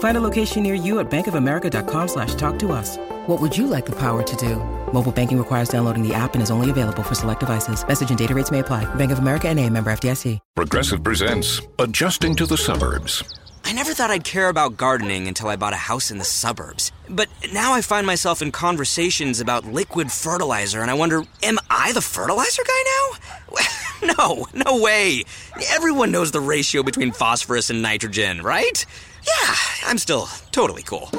Find a location near you at bankofamerica.com slash talk to us. What would you like the power to do? Mobile banking requires downloading the app and is only available for select devices. Message and data rates may apply. Bank of America and a member FDIC. Progressive presents Adjusting to the Suburbs. I never thought I'd care about gardening until I bought a house in the suburbs. But now I find myself in conversations about liquid fertilizer, and I wonder, am I the fertilizer guy now? no, no way. Everyone knows the ratio between phosphorus and nitrogen, right? Yeah, I'm still totally cool.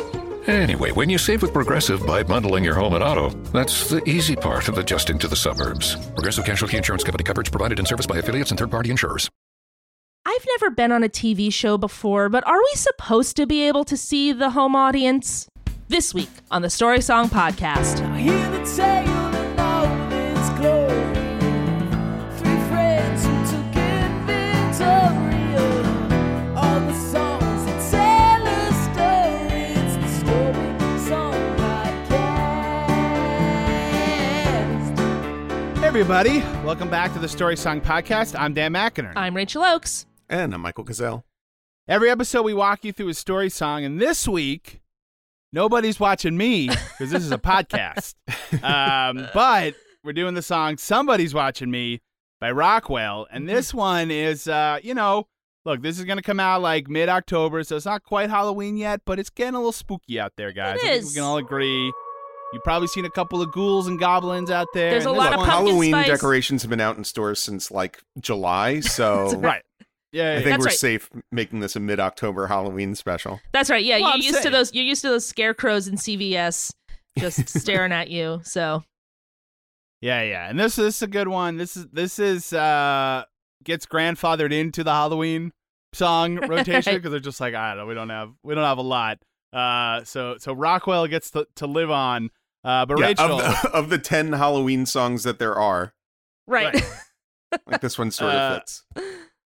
Anyway, when you save with Progressive by bundling your home and auto, that's the easy part of adjusting to the suburbs. Progressive Casualty Insurance Company coverage provided and serviced by affiliates and third party insurers. I've never been on a TV show before, but are we supposed to be able to see the home audience? This week on the Story Song Podcast. Everybody, welcome back to the Story Song Podcast. I'm Dan McInerney. I'm Rachel Oakes. And I'm Michael Gazelle. Every episode we walk you through a story song, and this week nobody's watching me because this is a podcast. Um, but we're doing the song "Somebody's Watching Me" by Rockwell, and Mm-hmm. this one is, uh, you know, look, this is gonna come out like mid-October, so it's not quite Halloween yet, but it's getting a little spooky out there, guys. It I think we can all agree. You've probably seen a couple of ghouls and goblins out there. There's and a lot of pumpkin Halloween spice. decorations have been out in stores since like July, so right. Yeah, I think. That's we're right. safe making this a mid-October Halloween special. That's right. Yeah, Well, you're I'm used to those. You're used to those scarecrows in CVS just staring at you. So Yeah, yeah. And this, this is a good one. This is this is uh gets grandfathered into the Halloween song rotation Right. because they're just like, I don't know, we don't have we don't have a lot. Uh so so Rockwell gets to, to live on. Uh but Yeah, Rachel of the, of the ten Halloween songs that there are, right. Right. like this one sort Uh, of fits.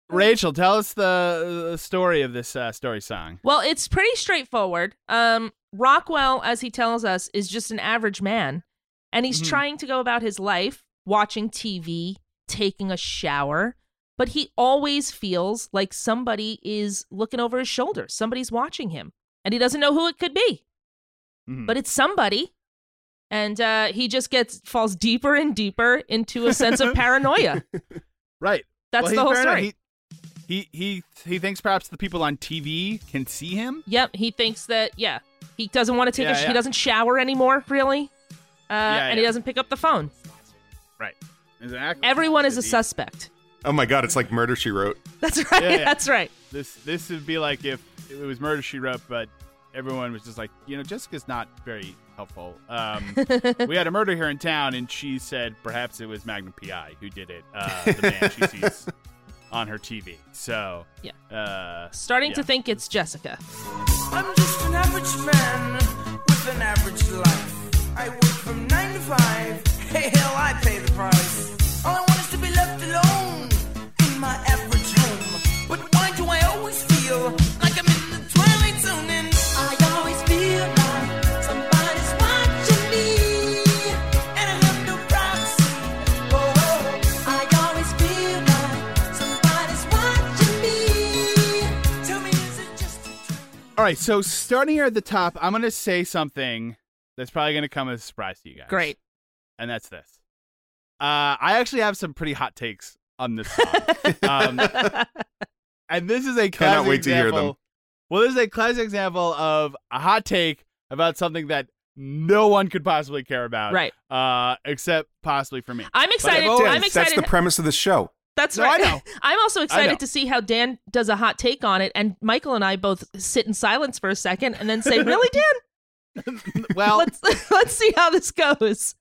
Rachel, tell us the, the story of this uh, story song. Well, it's pretty straightforward. Um, Rockwell, as he tells us, is just an average man, and he's Mhm. trying to go about his life watching TV, taking a shower, but he always feels like somebody is looking over his shoulder. Somebody's watching him, and he doesn't know who it could be, Mhm. but it's somebody. And uh, he just gets falls deeper and deeper into a sense of paranoia. Right. That's Well, the whole paranoid. story. He, he he he thinks perhaps the people on TV can see him. Yep, he thinks that yeah, he doesn't want to take Yeah, a sh- yeah. he doesn't shower anymore, really. Uh, and he doesn't pick up the phone. Right. Exactly. Everyone is a suspect. Oh my god, it's like Murder She Wrote. That's right. Yeah, yeah. That's right. This this would be like if it was Murder She Wrote, but everyone was just like, you know, Jessica's not very helpful. Um, we had a murder here in town, and she said perhaps it was Magnum PI who did it. Uh, the man she sees on her TV. So Yeah. uh, Starting to think it's Jessica. I'm just an average man with an average life. I work from nine to five. Hey, hell, I pay the price. All right. So starting here at the top, I'm gonna say something that's probably gonna come as a surprise to you guys. Great. and that's this. Uh, I actually have some pretty hot takes on this song. um, and this is a classic Cannot wait to hear them. Well, this is a classic example of a hot take about something that no one could possibly care about, Right. Uh, except possibly for me. I'm excited. I've always- I'm excited. That's the premise of the show. That's No, right. I know. I'm also excited to see how Dan does a hot take on it, and Michael and I both sit in silence for a second and then say, "Really, Dan? Well, let's let's see how this goes."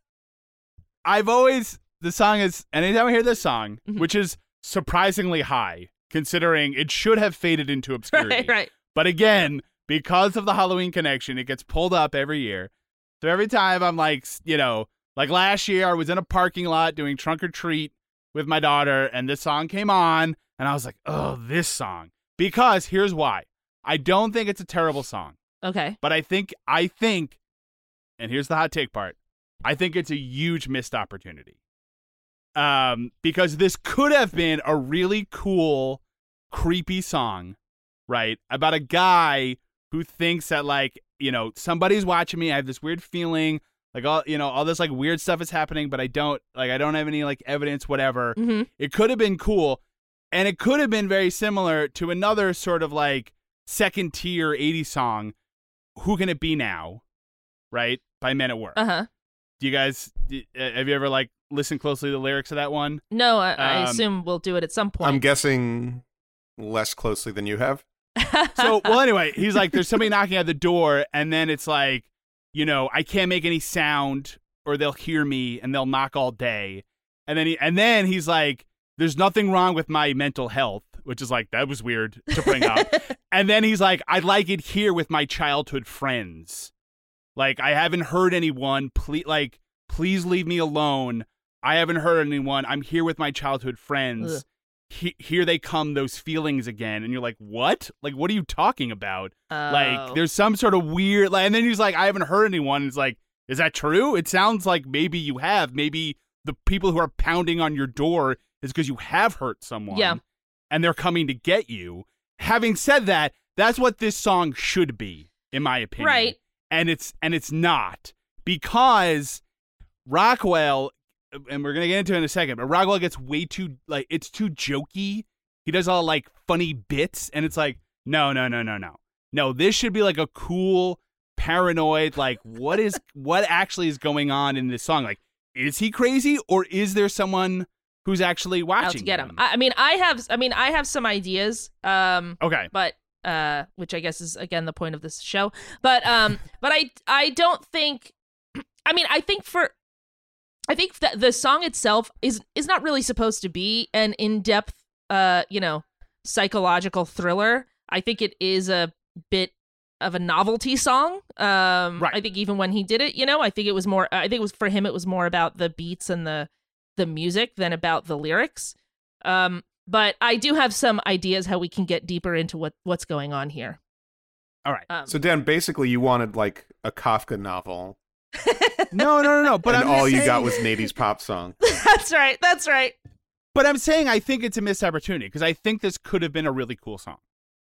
I've always the song is anytime I hear this song, Mhm. which is surprisingly high considering it should have faded into obscurity. Right, right. But again, because of the Halloween connection, it gets pulled up every year. So every time I'm like, you know, like last year I was in a parking lot doing trunk or treat with my daughter and this song came on and I was like, "Oh, this song." Because here's why. I don't think it's a terrible song. Okay. But I think I think and here's the hot take part. I think it's a huge missed opportunity. Um because this could have been a really cool creepy song, right? About a guy who thinks that like, you know, somebody's watching me. I have this weird feeling like all, you know, all this like weird stuff is happening, but I don't like I don't have any like evidence whatever. hmm It could have been cool. And it could have been very similar to another sort of like second tier 80s song, Who Can It Be Now? Right? By Men at Work. Uh huh. Do you guys, d- uh, have you ever like listened closely to the lyrics of that one? No, I, I Um, assume we'll do it at some point. I'm guessing less closely than you have. So, well, anyway, he's like, there's somebody knocking at the door, and then it's like, you know, I can't make any sound, or they'll hear me, and they'll knock all day. And then he, and then he's like, there's nothing wrong with my mental health, which is like that was weird to bring up. and then he's like, I like it here with my childhood friends. Like I haven't heard anyone. Please, like, please leave me alone. I haven't heard anyone. I'm here with my childhood friends. Ugh. He, here they come, those feelings again, and you're like, what? Like, what are you talking about? Oh. Like, there's some sort of weird. Like, and then he's like, I haven't heard anyone. And it's like, is that true? It sounds like maybe you have. Maybe the people who are pounding on your door is because you have hurt someone. Yeah. And they're coming to get you. Having said that, that's what this song should be, in my opinion. Right. And it's and it's not because Rockwell, and we're gonna get into it in a second, but Rockwell gets way too like it's too jokey. He does all like funny bits, and it's like, no, no, no, no, no, no. This should be like a cool, paranoid, like what is what actually is going on in this song? Like, is he crazy or is there someone who's actually watching out to get him. I, I mean, I have. I mean, I have some ideas. Um, okay. but uh, which I guess is again the point of this show. But um, but I I don't think. I mean, I think for. I think that the song itself is is not really supposed to be an in depth, uh, you know, psychological thriller. I think it is a bit of a novelty song. Um, Right. I think even when he did it, you know, I think it was more. I think it was for him. It was more about the beats and the the music than about the lyrics. Um, but I do have some ideas how we can get deeper into what what's going on here. All right. Um, So Dan, basically, you wanted like a Kafka novel, No, no, no, no. But and I'm all just you got was an '80s pop song. that's right. That's right. But I'm saying I think it's a missed opportunity because I think this could have been a really cool song.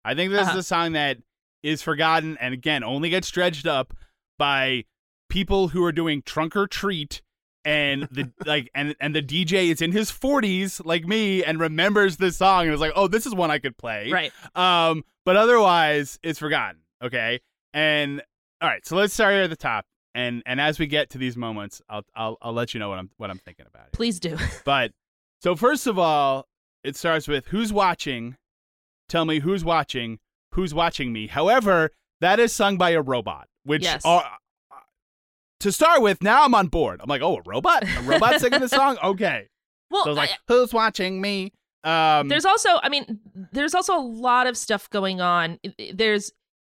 I think this Uh-huh. is a song that is forgotten and again only gets dredged up by people who are doing trunk or treat and the like and and the DJ is in his 40s like me and remembers this song and is like, "Oh, this is one I could play." Right. Um, but otherwise it's forgotten, okay? And all right, so let's start here at the top. And and as we get to these moments, I'll I'll I'll let you know what I'm what I'm thinking about it. Please do. But so first of all, it starts with who's watching. Tell me who's watching. Who's watching me? However, that is sung by a robot, which Yes. are, to start with. Now I'm on board. I'm like, oh, a robot, a robot singing the song. Okay, Well, so I was like, I- who's watching me? Um, there's also, I mean, there's also a lot of stuff going on. There's,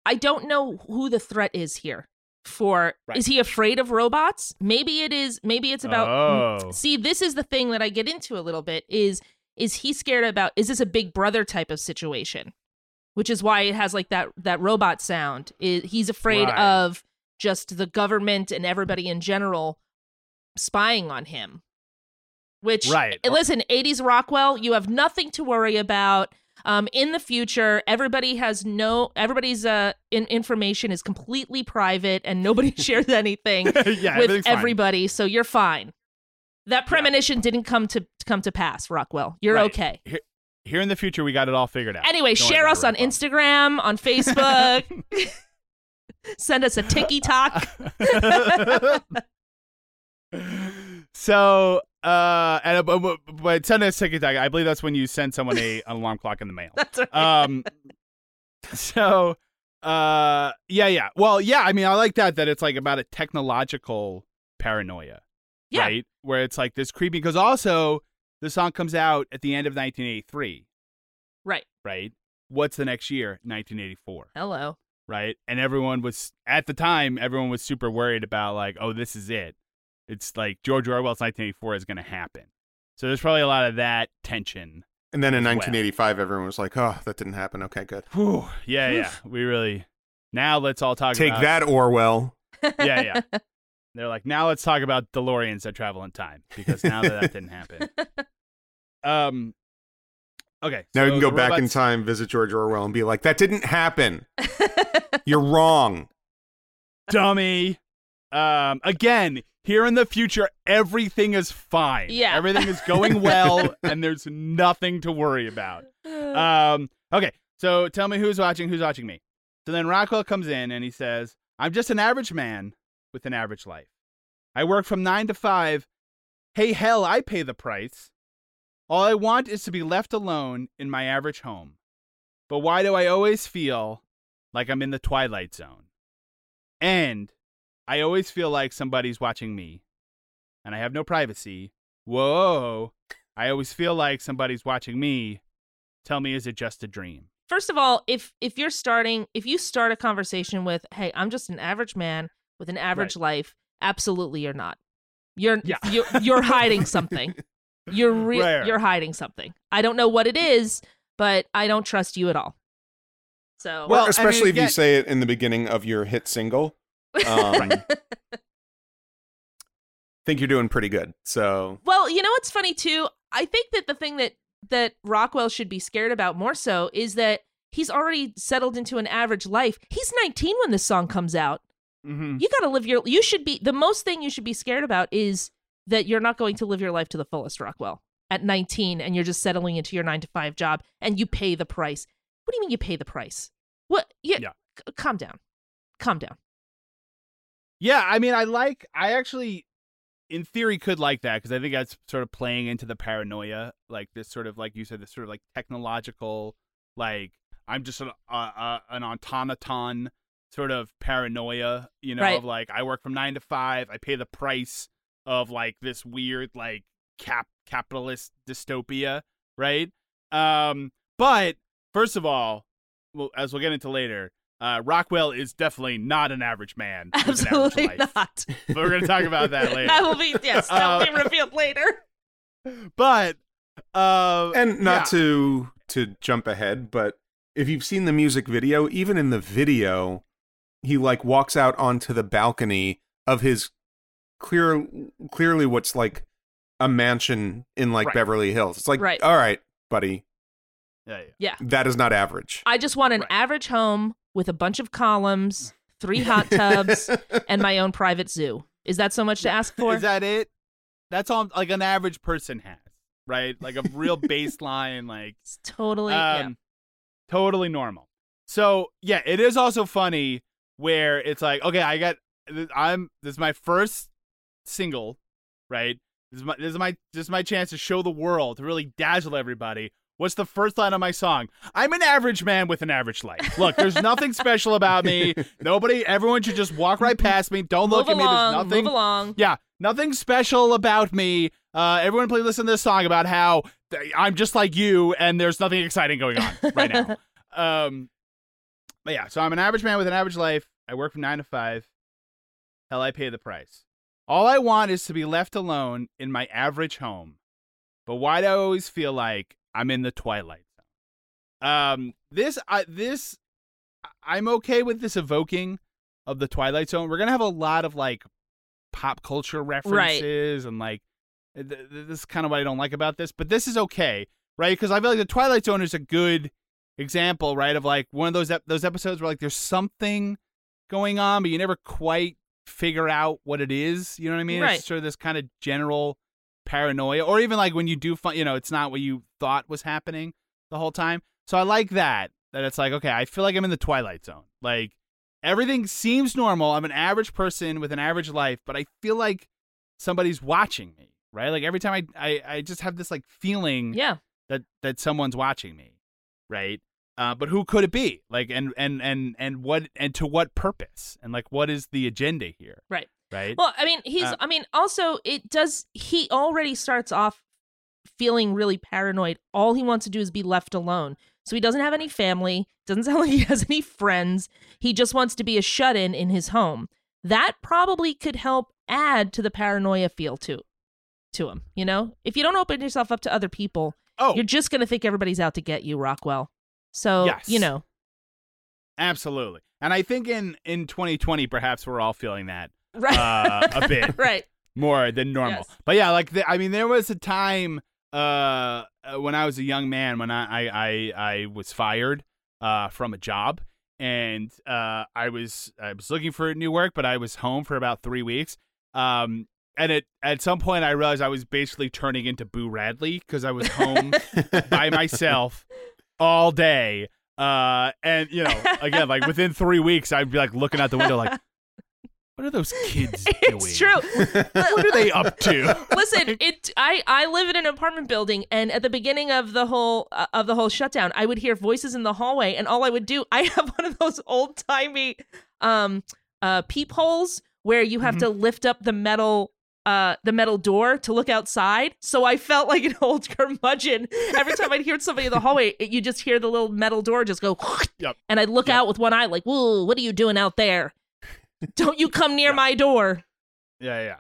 I don't know who the threat is here. For Right. is he afraid of robots? Maybe it is. Maybe it's about. Oh. See, this is the thing that I get into a little bit. Is is he scared about? Is this a Big Brother type of situation? Which is why it has like that that robot sound. He's afraid Right. of just the government and everybody in general spying on him. Which, Right. listen, 80s Rockwell, you have nothing to worry about. Um, in the future, everybody has no, everybody's uh, in- information is completely private and nobody shares anything yeah, with everything's fine. everybody, so you're fine. That premonition didn't come to come to pass, Rockwell. You're Right. okay. Here, here in the future, we got it all figured out. Anyway, Don't share us on Rockwell. Instagram, on Facebook. Send us a tiki talk. so Uh, and uh, but, send us ticket tag. I believe that's when you send someone a an alarm clock in the mail. That's right. Um, so, uh, yeah, yeah. Well, yeah. I mean, I like that. That it's like about a technological paranoia, Yeah. right? Where it's like this creepy. Because also, the song comes out at the end of 1983, right. right? What's the next year? 1984, Hello. right? And everyone was at the time. Everyone was super worried about like, oh, this is it. It's like George Orwell's 1984 is going to happen. So there's probably a lot of that tension. And then in As well. 1985, everyone was like, "Oh, that didn't happen." Okay, good. Whew. Yeah, yeah. We really. Now let's all talk. Take about, that, Orwell. Yeah, yeah. They're like, now let's talk about DeLoreans that travel in time because now that that didn't happen. Um. Okay. Now so we can go the back in time, visit George Orwell, and be like, "That didn't happen. You're wrong." dummy. Um. Again, here in the future, everything is fine. Yeah. Everything is going well, and there's nothing to worry about. Um, okay, so tell me who's watching, who's watching me. So then Rockwell comes in and he says, I'm just an average man with an average life. I work from nine to five. Hey, hell, I pay the price. All I want is to be left alone in my average home. But why do I always feel like I'm in the twilight zone? And I always feel like somebody's watching me, and I have no privacy. Whoa. I always feel like somebody's watching me. Tell me, is it just a dream? First of all, if if you're starting, if you start a conversation with, "Hey, I'm just an average man with an average life," absolutely you're not. You're Yeah. you're, you're hiding something. You're re- Rare. you're hiding something. I don't know what it is, but I don't trust you at all. So Well, I mean, especially if again- you say it in the beginning of your hit single. Um, think you're doing pretty good. So Well, you know what's funny too? I think that the thing that that Rockwell should be scared about more so is that he's already settled into an average life. He's 19 when this song comes out. Mm-hmm. You got to live your you should be the most thing you should be scared about is that you're not going to live your life to the fullest, Rockwell. At 19 and you're just settling into your 9 to 5 job and you pay the price. What do you mean you pay the price? What? Yeah. Yeah. c- calm down. Calm down. Yeah, I mean, I like. I actually, in theory, could like that because I think that's sort of playing into the paranoia, like this sort of, like you said, this sort of like technological, like I'm just an uh, uh, an automaton sort of paranoia, you know, Right. of like I work from nine to five, I pay the price of like this weird like cap capitalist dystopia, right? Um, but first of all, well, as we'll get into later. Uh, Rockwell is definitely not an average man. with an average Absolutely not. But we're gonna talk about that later. that will be yes, that will be Uh, revealed later. But uh, and not yeah. to to jump ahead, but if you've seen the music video, even in the video, he like walks out onto the balcony of his clear clearly what's like a mansion in like Right. Beverly Hills. It's like, Right. all right, buddy, yeah, yeah. Yeah. that is not average. I just want an Right. average home with a bunch of columns, three hot tubs, and my own private zoo. Is that so much to ask for? Is that it? That's all like an average person has, right? Like a real baseline, like It's totally um, yeah. totally normal. So yeah, it is also funny where it's like, okay, I got, I'm this is my first single, right? This is my this is my this is my chance to show the world to really dazzle everybody. What's the first line of my song? I'm an average man with an average life. Look, there's nothing special about me. Nobody, everyone should just walk right past me. Don't look Move at me. There's nothing. move along. Yeah, nothing special about me. Uh, everyone, please listen to this song about how th- I'm just like you, and there's nothing exciting going on right now. Um, but yeah, so I'm an average man with an average life. I work from nine to five. Hell, I pay the price. All I want is to be left alone in my average home. But why do I always feel like I'm in the twilight zone? Um, this, I this, I'm okay with this evoking of the twilight zone. We're gonna have a lot of like pop culture references and like th- th- this is kind of what I don't like about this, but this is okay, right? Because I feel like the Twilight Zone is a good example, right, of like one of those ep- those episodes where like there's something going on, but you never quite figure out what it is. You know what I mean? Right. It's sort of this kind of general paranoia, or even like when you do, fi- you know, it's not what you thought was happening the whole time. So I like that. That it's like, okay, I feel like I'm in the Twilight Zone. Like everything seems normal. I'm an average person with an average life, but I feel like somebody's watching me, right? Like every time I, I, I just have this like feeling Yeah. that that someone's watching me, right? Uh, but who could it be? Like, and and and and what and to what purpose? And like, what is the agenda here? Right. Right. Well, I mean, he's. Uh, I mean, also, it does. He already starts off feeling really paranoid. All he wants to do is be left alone. So he doesn't have any family. Doesn't sound like he has any friends. He just wants to be a shut-in in his home. That probably could help add to the paranoia feel to to him. You know, if you don't open yourself up to other people, oh, you're just gonna think everybody's out to get you, Rockwell. So Yes. you know, absolutely. And I think in in 2020, perhaps we're all feeling that right? uh, a bit. right. more than normal. Yes. But yeah, like the, I mean, there was a time uh, uh, when I was a young man when I I I, I was fired uh, from a job, and uh, I was I was looking for new work, but I was home for about three weeks. Um, and at at some point, I realized I was basically turning into Boo Radley because I was home by myself all day. Uh, and you know, again, like within three weeks, I'd be like looking out the window, like, what are those kids doing? It's true. What are they up to? Listen, it. I I live in an apartment building, and at the beginning of the whole uh, of the whole shutdown, I would hear voices in the hallway, and all I would do, I have one of those old timey, um, uh, peepholes where you have to lift up the metal. Uh, the metal door to look outside. So I felt like an old curmudgeon. Every time I'd hear somebody in the hallway, it, you just hear the little metal door just go, Yep. and I'd look Yep. out with one eye, like, "Whoa, what are you doing out there? Don't you come near Yeah. my door." Yeah, yeah,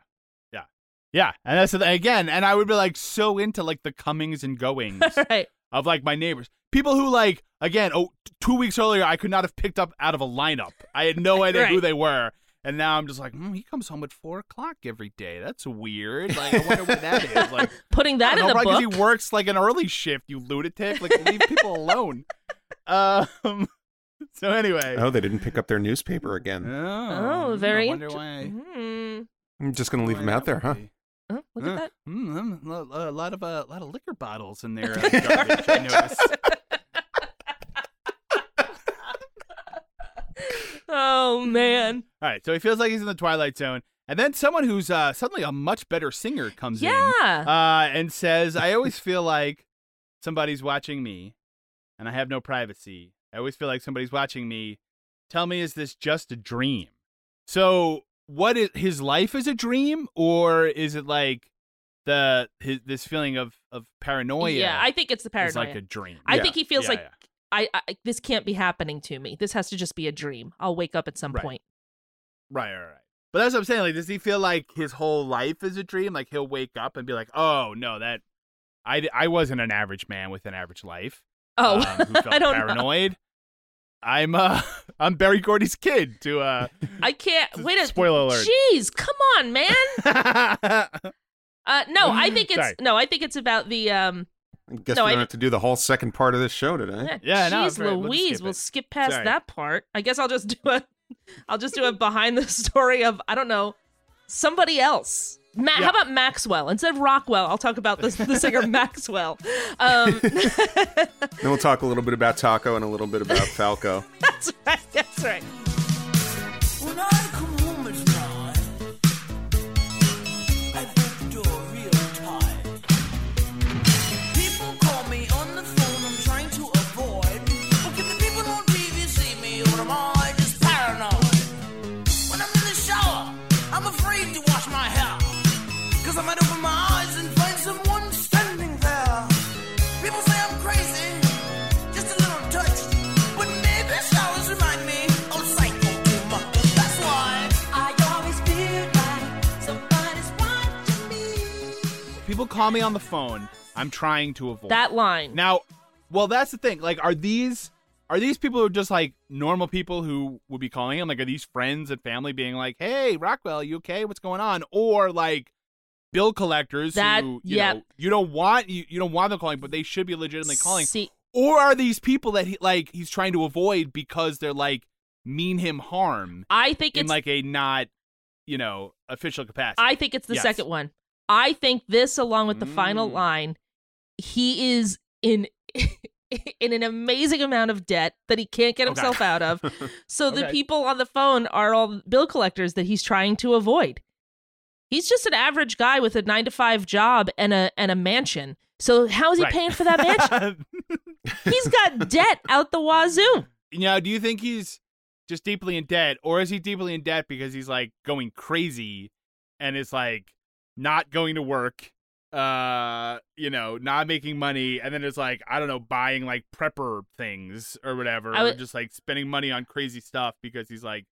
yeah, yeah. And that's the again. And I would be like so into like the comings and goings right. of like my neighbors, people who like again. oh two weeks earlier, I could not have picked up out of a lineup. I had no idea who they were. And now I'm just like, hmm, he comes home at four o'clock every day. That's weird. Like, I wonder what that is. Like, Putting that in know, the book. he works like an early shift. You lunatic! Like, leave people alone. Um. So anyway. Oh, they didn't pick up their newspaper again. Oh, Oh, very I wonder interesting. why. Hmm. I'm just gonna leave them out there, huh? Oh, look Uh, at that. mm, mm, a lot of uh, a lot of liquor bottles in there. Uh, garbage, I noticed. Oh man. All right, so he feels like he's in the twilight zone, and then someone who's uh, suddenly a much better singer comes in, uh, and says, "I always feel like somebody's watching me, and I have no privacy. I always feel like somebody's watching me. Tell me, is this just a dream? So, what is his life is a dream, or is it like the his this feeling of of paranoia? Yeah, I think it's the paranoia. like a dream. I Yeah. think he feels Yeah, like yeah. I, I this can't be happening to me. This has to just be a dream. I'll wake up at some Right. point. Right, right, right. But that's what I'm saying. Like, does he feel like his whole life is a dream? Like he'll wake up and be like, "Oh no, that I, I wasn't an average man with an average life. Oh, um, who felt I don't know. Paranoid. I'm uh, I'm Berry Gordy's kid. To uh, I can't wait a Spoiler alert. Jeez, come on, man. Uh, no, I think it's Sorry. no, I think it's about the um. I guess No, we I- don't have to do the whole second part of this show today. Yeah, Yeah, no, Jeez, it's all right. We'll just Louise, skip we'll skip past Sorry. that part. I guess I'll just do a, I'll just do a behind the story of I don't know, somebody else. Ma- Yeah. How about Maxwell instead of Rockwell? I'll talk about the the singer Maxwell. Um, Then we'll talk a little bit about Taco and a little bit about Falco. that's right. That's right. People call me on the phone. I'm trying to avoid That line. Now, well, that's the thing. Like, are these are these people who are just like normal people who would be calling him? Like, are these friends and family being like, "Hey, Rockwell, you okay? What's going on?" Or like bill collectors That- who you yep. know you don't want you, you don't want them calling, but they should be legitimately calling. See, Or are these people that he like he's trying to avoid because they're like mean him harm I think in it's like a not you know official capacity? I think it's the Yes. second one. I think this, along with the final Mm. line, he is in in an amazing amount of debt that he can't get Okay. himself out of. So the people on the phone are all bill collectors that he's trying to avoid. He's just an average guy with a nine to five job and a and a mansion. So how is he Right. paying for that mansion? He's got debt out the wazoo. Now, do you think he's just deeply in debt, or is he deeply in debt because he's like going crazy and is like not going to work, uh, you know, not making money, and then it's like I don't know, buying like prepper things or whatever, or just like spending money on crazy stuff because he's like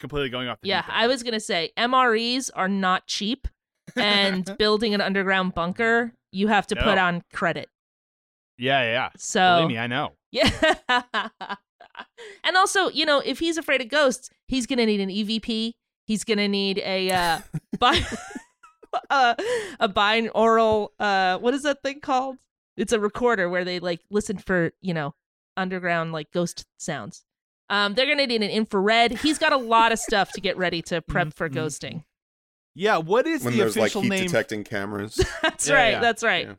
completely going off the Yeah, I was gonna say MREs are not cheap, and building an underground bunker, you have to put on credit. yeah, yeah, yeah. So Believe me, I know. Yeah. and also, you know, if he's afraid of ghosts, he's going to need an EVP. He's going to need a uh, bi- uh, a binaural uh what is that thing called? It's a recorder where they like listen for, you know, underground like ghost sounds. Um they're going to need an infrared. He's got a lot of stuff to get ready to prep for Mhm. ghosting. Yeah, what is when the there's like official heat name? detecting cameras. That's Yeah, right. yeah. That's right. Yeah.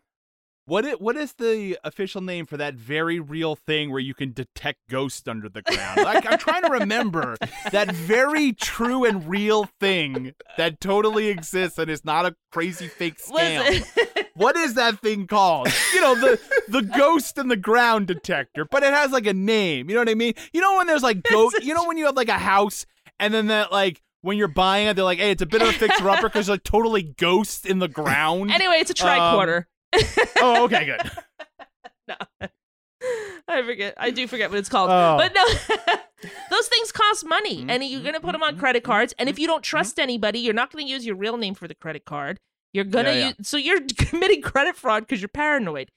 What is, what is the official name for that very real thing where you can detect ghosts under the ground? Like I'm trying to remember that very true and real thing that totally exists and is not a crazy fake scam. Listen. What is that thing called? You know, the the ghost in the ground detector, but it has like a name. You know what I mean? You know when there's like ghost. You know when you have like a house and then that like when you're buying it, they're like, hey, it's a bit of a fixer upper because there's like totally ghosts in the ground. anyway, it's a tricorder. Oh, okay, good. no. I forget. I do forget what it's called. Oh. But no, those things cost money, and you're going to put them on credit cards. And if you don't trust anybody, you're not going to use your real name for the credit card. You're gonna Yeah, yeah. use, so you're committing credit fraud because you're paranoid.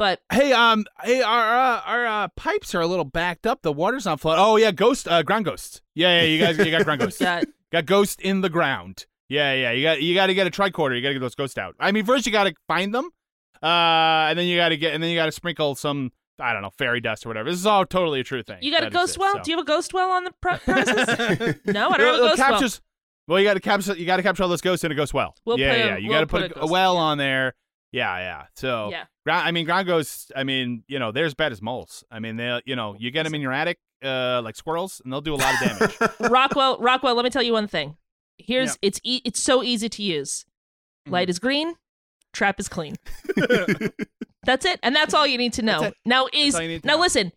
But Hey, um, hey, our uh, our uh, pipes are a little backed up. The water's not flowing. Oh yeah, ghost, uh, ground ghost. Yeah, yeah, you guys, you got ground ghost. yeah, Got ghost in the ground. Yeah, yeah, you got you got to get a tricorder. You got to get those ghosts out. I mean, first you got to find them, uh, and then you got to get, and then you got to sprinkle some, I don't know, fairy dust or whatever. This is all totally a true thing. you got a ghost exists, well. so. Do you have a ghost well on the pre- premises? no, I don't have a Well, ghost well. captures, well. you got to capture, you got to capture all those ghosts in a ghost well. We'll yeah, put a- yeah, you we'll got to put put, a a, well on there. Yeah, yeah. So Yeah. Ground, I mean, ground ghosts. I mean, you know, they're as bad as moles. I mean, they, you know, you get them in your attic, uh, like squirrels, and they'll do a lot of damage. Rockwell, Rockwell. Let me tell you one thing. Here's Yeah. it's e- it's so easy to use. Mm-hmm. Light is green, trap is clean. That's it, and that's all you need to know. Now is all you need to now know. listen.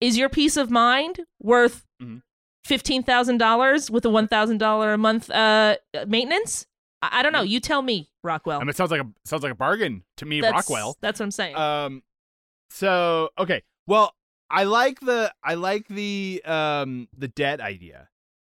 Is your peace of mind worth Mhm. fifteen thousand dollars with a one thousand dollar a month uh maintenance? I, I don't know. You tell me, Rockwell. I mean, it sounds like a sounds like a bargain to me, that's, Rockwell. That's what I'm saying. Um, so okay, well, I like the I like the um the debt idea.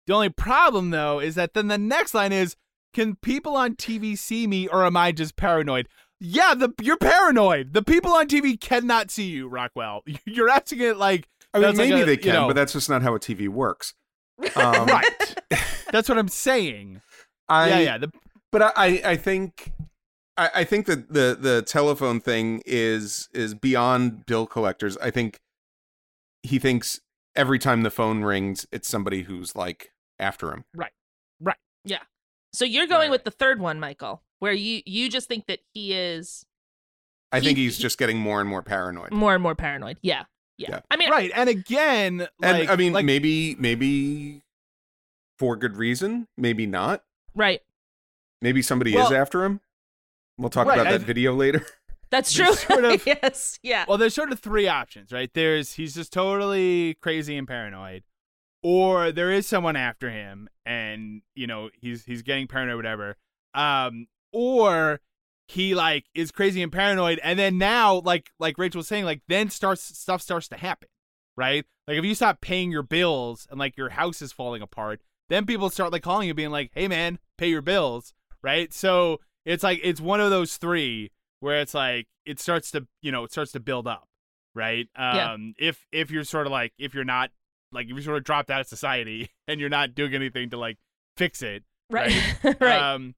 The only problem though is that then the next line is, can people on TV see me or am I just paranoid? Yeah, the you're paranoid. The people on TV cannot see you, Rockwell. You're asking it like I mean, That's like maybe a- they you can, know- but that's just not how a TV works. Um, right. That's what I'm saying. I, yeah, yeah. The, But I, I, I think, I, I think that the the telephone thing is is beyond bill collectors. I think he thinks every time the phone rings, it's somebody who's like after him. Right. Right. Yeah. So you're going right, with the third one, Michael, where you you just think that he is I think He- he's just getting more and more paranoid. more and more paranoid. Yeah, yeah. Yeah. I mean, right. And again, like, and I mean, like, maybe maybe for good reason, maybe not. right. Maybe somebody is after him. We'll talk Right, about that I- video later. That's true. Sort of- yes. Yeah. Well, there's sort of three options, right? There's he's just totally crazy and paranoid, or there is someone after him, and you know he's he's getting paranoid, whatever. Um, or he like is crazy and paranoid, and then now, like like Rachel was saying, like then starts stuff starts to happen, right? Like if you stop paying your bills and like your house is falling apart, then people start like calling you, being like, "Hey, man, pay your bills," right? So it's like it's one of those three where it's like it starts to you know it starts to build up right Yeah. um if if you're sort of like if you're not like if you're sort of dropped out of society and you're not doing anything to like fix it right. right. um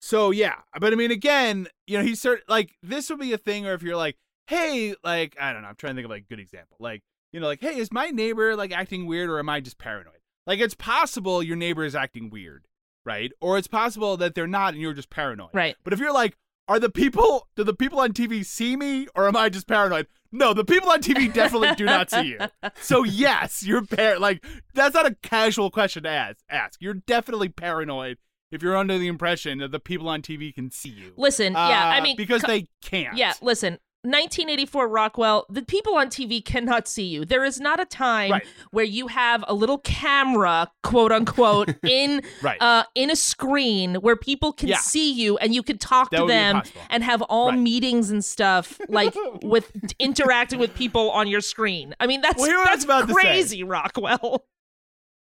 so yeah but i mean again you know he's sort like this would be a thing or if you're like hey like i don't know i'm trying to think of like a good example like you know like hey is my neighbor like acting weird or am i just paranoid like it's possible your neighbor is acting weird right or it's possible that they're not and you're just paranoid right. but if you're like, are the people, do the people on TV see me or am I just paranoid? No, the people on TV definitely do not see you. So yes, you're par like that's not a casual question to ask. Ask. You're definitely paranoid if you're under the impression that the people on TV can see you. Listen, yeah, I Uh, mean, because co- they can't. Yeah, listen. 1984 Rockwell, the people on TV cannot see you. There is not a time Right. where you have a little camera, quote unquote, in Right. uh in a screen where people can Yeah. see you and you can talk That to them and have all Right. meetings and stuff like with interacting with people on your screen. I mean, that's Well, here what I that's about crazy, Rockwell.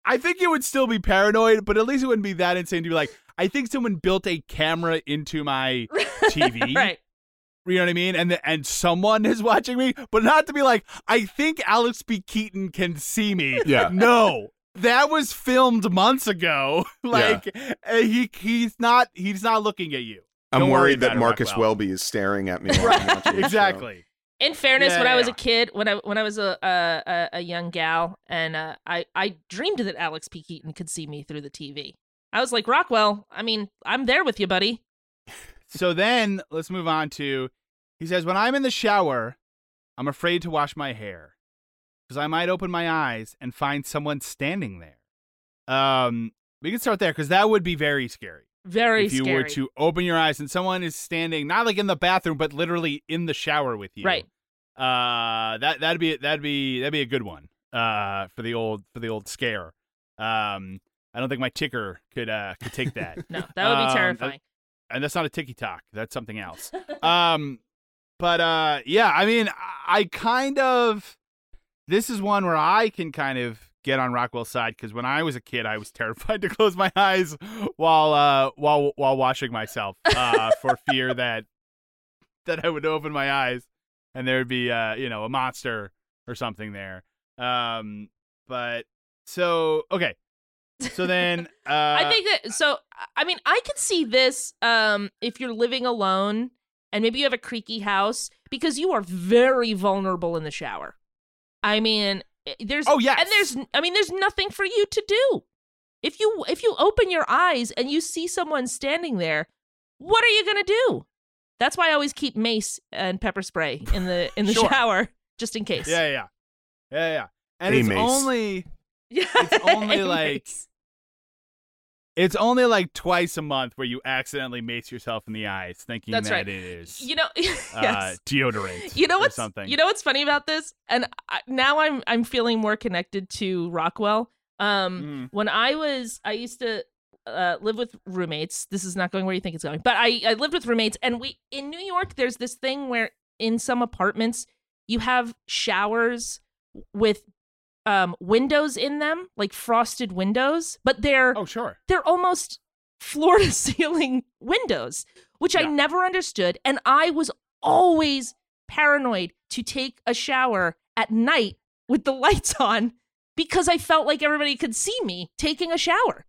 I think you would still be paranoid, but at least it wouldn't be that insane to be like, I think someone built a camera into my TV. right. You know what I mean? And the, and someone is watching me, but not to be like, I think Alex P. Keaton can see me. Yeah. No. That was filmed months ago. like uh, he he's not he's not looking at you. I'm Don't worried that Marcus Rockwell. Welby is staring at me. while I'm watching the show. Exactly. In fairness, Yeah, when I was yeah. a kid, when I when I was a a, a, a young gal, and uh, I I dreamed that Alex P. Keaton could see me through the TV. I was like, Rockwell, I mean, I'm there with you, buddy. So then let's move on to he says, When I'm in the shower, I'm afraid to wash my hair because I might open my eyes and find someone standing there. Um, we can start there because that would be very scary. Very if you scary. were to open your eyes and someone is standing, not like in the bathroom, but literally in the shower with you. Right. Uh, that that'd be that'd be that'd be a good one. Uh, for the old for the old scare. Um, I don't think my ticker could uh could take that. No, that would be Um, terrifying. And that's not a ticky tock. That's something else. um, but uh, yeah, I mean, I, I kind of this is one where I can kind of get on Rockwell's side because when I was a kid, I was terrified to close my eyes while uh while while washing myself uh for fear that that I would open my eyes and there would be uh you know a monster or something there. Um, but so okay. So then, uh, I think that so. I mean, I could see this um, if you're living alone and maybe you have a creaky house because you are very vulnerable in the shower. I mean, eh, there's Oh, yeah and there's I mean, there's nothing for you to do. If you if you open your eyes and you see someone standing there, what are you gonna do? That's why I always keep mace and pepper spray in the in the Sure. shower just in case. Yeah, yeah, yeah, yeah. And A it's mace. only Yeah, It's only like- it's only like twice a month where you accidentally mace yourself in the eyes, thinking That's that right. it is you know yes. uh, deodorant. you know what's something. you know what's funny about this and I, now i'm i'm feeling more connected to rockwell um Mhm. when i was i used to uh, live with roommates this is not going where you think it's going but i i lived with roommates and we in new york there's this thing where in some apartments you have showers with um windows in them like frosted windows but they're Oh, sure. they're almost floor to ceiling windows, which I never understood. And I was always paranoid to take a shower at night with the lights on because I felt like everybody could see me taking a shower.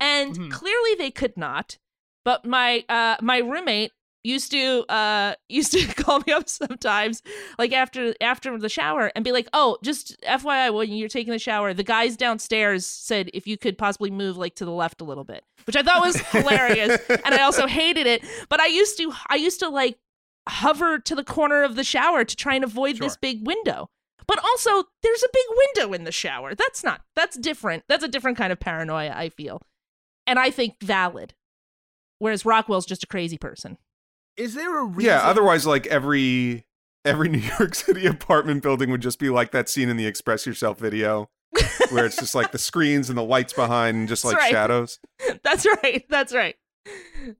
And Mhm. clearly they could not. But my uh my roommate used to uh used to call me up sometimes like after after the shower and be like oh just fyi when you're taking the shower the guys downstairs said if you could possibly move like to the left a little bit which i thought was hilarious and i also hated it but i used to i used to like hover to the corner of the shower to try and avoid this big window but also there's a big window in the shower that's not that's different that's a different kind of paranoia i feel and i think valid whereas rockwell's just a crazy person Is there a reason? Yeah, otherwise, like every every New York City apartment building would just be like that scene in the Express Yourself video, where it's just like the screens and the lights behind, and just That's like right. shadows. That's right. That's right.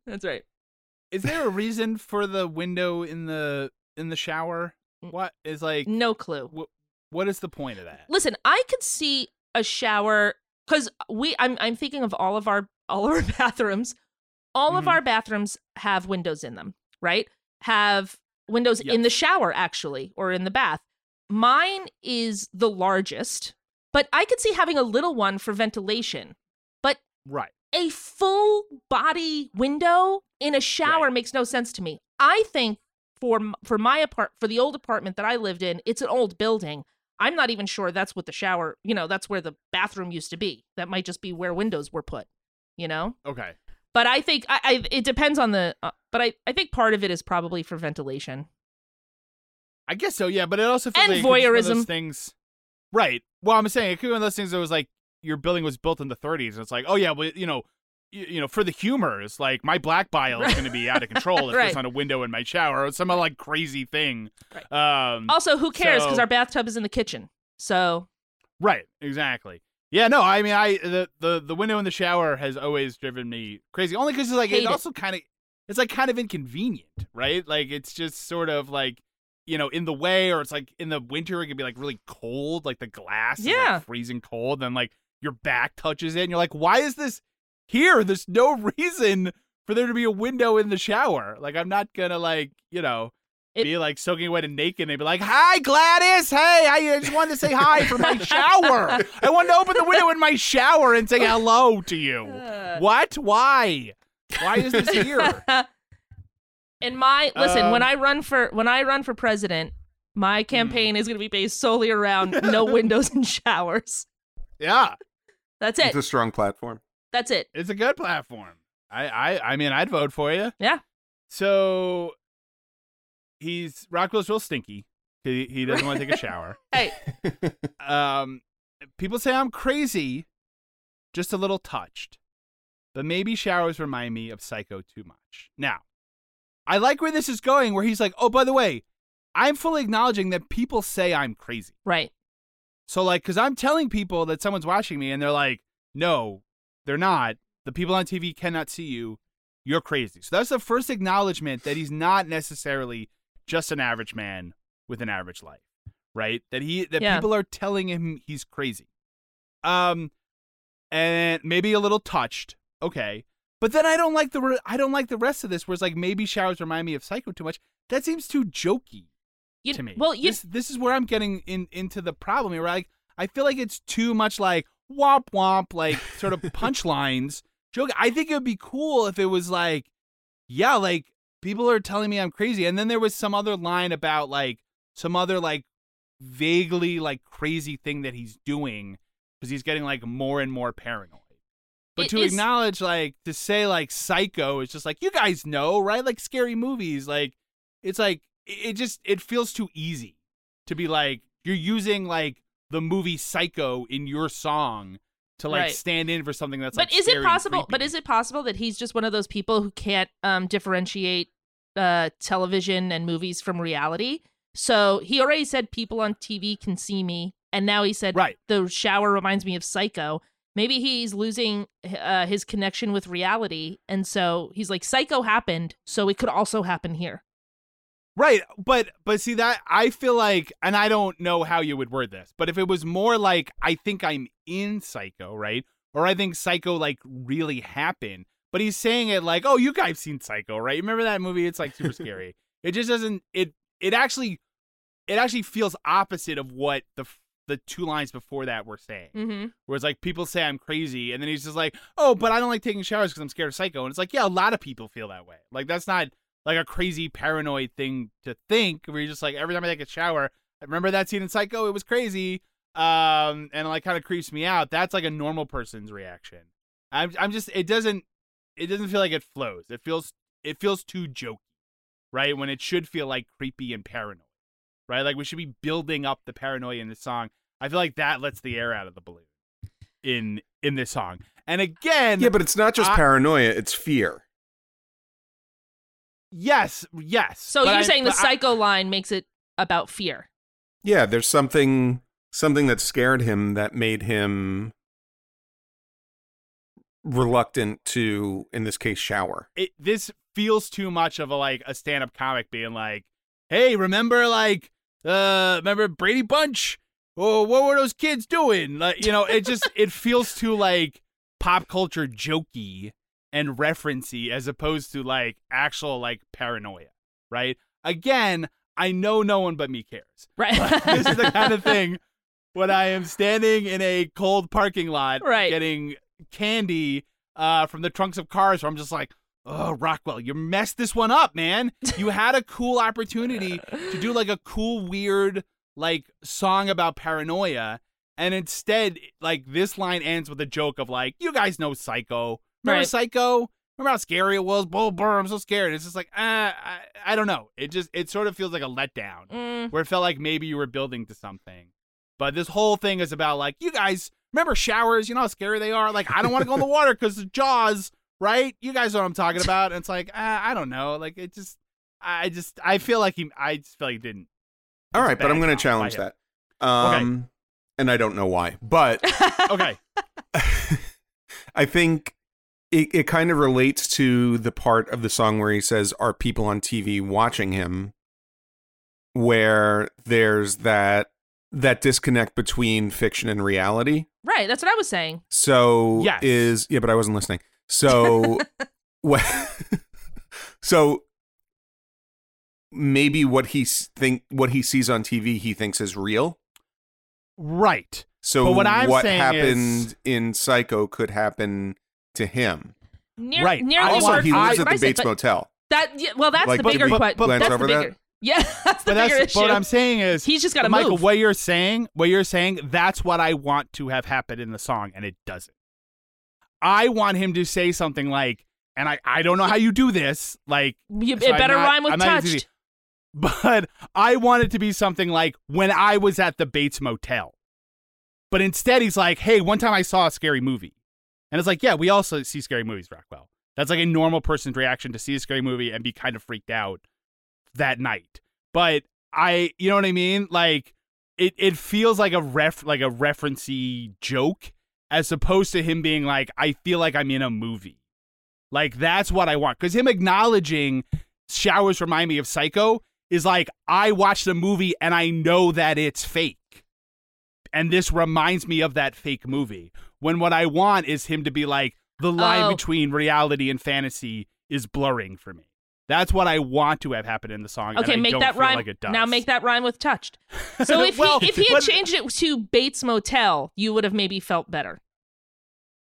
That's right. Is there a reason for the window in the in the shower? What is like? No clue. wh- what is the point of that? Listen, I could see a shower because we. I'm. I'm thinking of all of our all of our bathrooms. All of Mhm. our bathrooms have windows in them, right? Have windows in the shower actually, or in the bath. Mine is the largest, but I could see having a little one for ventilation. But Right. a full body window in a shower Right. makes no sense to me. I think for for my apart for the old apartment that I lived in, it's an old building. I'm not even sure that's what the shower, you know, that's where the bathroom used to be. That might just be where windows were put, you know? Okay. But I think I, I it depends on the uh, but I I think part of it is probably for ventilation. I guess so. Yeah, but it also feels And like it one of voyeurism. those things. Right. Well, I'm saying it could be one of those things that was like your building was built in the 30s, and it's like, oh yeah, well, you know, y- you know, for the humors, like my black bile is going to be out of control if Right. there's not a window in my shower or some like crazy thing. Um, Also, who cares? Because So- our bathtub is in the kitchen. So Right, exactly. Yeah, no, I mean, I the the, the window in the shower has always driven me crazy. Only because it's like Hate it it. also kind of it's like kind of inconvenient, right? Like it's just sort of like you know in the way, or it's like in the winter it can be like really cold, like the glass is Yeah. like freezing cold, then like your back touches it, and you're like, why is this here? There's no reason for there to be a window in the shower. Like I'm not gonna like you know It- be like soaking wet and naked and they'd be like, "Hi, Gladys. Hey, I just wanted to say hi for my shower. I wanted to open the window in my shower and say hello to you. Uh. what? Why? Why is this here? in my listen, when Um, I run for when I run for president, my campaign is going to be based solely around no windows and showers. yeah, That's it. It's a strong platform. That's it. it's a good platform. I, I, I mean, I'd vote for you. Yeah. So he's Rockwell's real stinky. He he doesn't want to take a shower. Hey, um, people say I'm crazy, just a little touched, but maybe showers remind me of Psycho too much. Now, I like where this is going, where he's like, oh, by the way, I'm fully acknowledging that people say I'm crazy. right. So, like, because I'm telling people that someone's watching me and they're like, no, they're not. The people on TV cannot see you. You're crazy. So, that's the first acknowledgement that he's not necessarily just an average man with an average life, right? That he, that Yeah. people are telling him he's crazy. Um, and maybe a little touched. Okay. But then I don't like the re- I don't like the rest of this where it's like maybe showers remind me of Psycho too much. That seems too jokey You, to me. Well, you this, this is where I'm getting in into the problem here. Like I feel like it's too much like womp womp, like sort of punchlines. Joke. I think it would be cool if it was like, yeah, like people are telling me I'm crazy, and then there was some other line about like some other like vaguely like crazy thing that he's doing because he's getting like more and more paranoid. But It to is- acknowledge, like, to say, like, psycho is just like, you guys know, right? Like, scary movies. Like, it's like, it it just, it feels too easy to be like, you're using, like, the movie Psycho in your song to, like, Right. stand in for something that's, but like, is it possible? But is it possible that he's just one of those people who can't um, differentiate uh, television and movies from reality? So he already said people on TV can see me, and now he said Right. the shower reminds me of Psycho. Maybe he's losing uh, his connection with reality, and so he's like, Psycho happened, so it could also happen here. Right, but but see that I feel like, and I don't know how you would word this, but if it was more like I think I'm in Psycho, right, or I think Psycho like really happened, but he's saying it like, oh, you guys seen Psycho, right? Remember that movie? It's like super scary. It just doesn't. It it actually it actually feels opposite of what the the two lines before that were saying. Mm-hmm. Where it's like people say I'm crazy, and then he's just like, "Oh, but I don't like taking showers because I'm scared of psycho." And it's like, yeah, a lot of people feel that way. Like that's not like a crazy paranoid thing to think. Where you're just like, every time I take a shower, I remember that scene in Psycho. It was crazy, um, and like kind of creeps me out. That's like a normal person's reaction. I'm I'm just it doesn't it doesn't feel like it flows. It feels it feels too jokey, right? When it should feel like creepy and paranoid, right? Like we should be building up the paranoia in the song. I feel like that lets the air out of the balloon in in this song. And again, Yeah, but it's not just I- paranoia; it's fear. Yes, yes. So but you're I- saying the but I- Psycho line makes it about fear? Yeah, there's something something that scared him that made him reluctant to, in this case, shower. it, this feels too much of a like a stand-up comic being like, "Hey, remember like uh remember Brady Bunch? Oh, what were those kids doing?" Like, you know, it just it feels too like pop culture jokey and referency as opposed to like actual like paranoia, right? Again, I know no one but me cares. Right. this is the kind of thing when I am standing in a cold parking lot, Right. getting candy uh, from the trunks of cars, where I'm just like, oh, Rockwell, you messed this one up, man. You had a cool opportunity to do like a cool, weird, like song about paranoia. And instead, like this line ends with a joke of like, you guys know Psycho. Remember Right. Psycho? Remember how scary it was? Bull burr, I'm so scared. It's just like, uh, I, I don't know. It just, it sort of feels like a letdown Mm, where it felt like maybe you were building to something. But this whole thing is about like you guys remember showers. You know how scary they are. Like I don't want to go in the water because the jaws right? You guys know what I'm talking about. And it's like, uh, I don't know. Like it just, I just, I feel like he, I just feel like he didn't. All It's a right, but I'm going to challenge that. Um, and I don't know why, but Okay. I think it, it kind of relates to the part of the song where he says, Are people on TV watching him? Where there's that that disconnect between fiction and reality. Right. That's what I was saying. So Yes. is yeah, but I wasn't listening. So what so maybe what he think what he sees on TV he thinks is real. Right. So But what I'm saying happened is- in Psycho could happen to him. Near, Right. Nearly I Also, want- worked he for lives what at the I said, Bates but Motel. That yeah, well, that's Like, the bigger we question. glance That's the bigger. that? Yeah, that's the But bigger that's issue. but what I'm saying is He's just got to Michael, move. what you're saying, what you're saying, that's what I want to have happen in the song, and it doesn't. I want him to say something like, and I, I don't know how you do this, like You, so it I'm better not- rhyme with I'm not even touched. but I want it to be something like when I was at the Bates Motel. But instead, he's like, hey, one time I saw a scary movie. And it's like, yeah, we also see scary movies, Rockwell. That's like a normal person's reaction to see a scary movie and be kind of freaked out that night. But I, you know what I mean? Like, it, it feels like a ref, like a referencey joke as opposed to him being like, I feel like I'm in a movie. Like, that's what I want. Because him acknowledging showers remind me of Psycho is like I watched the movie and I know that it's fake. And this reminds me of that fake movie. When what I want is him to be like the line Oh. between reality and fantasy is blurring for me. That's what I want to have happen in the song. and Okay, make that rhyme. Like it does. Now make that rhyme with touched. So if Well, he if he had but- changed it to Bates Motel, you would have maybe felt better.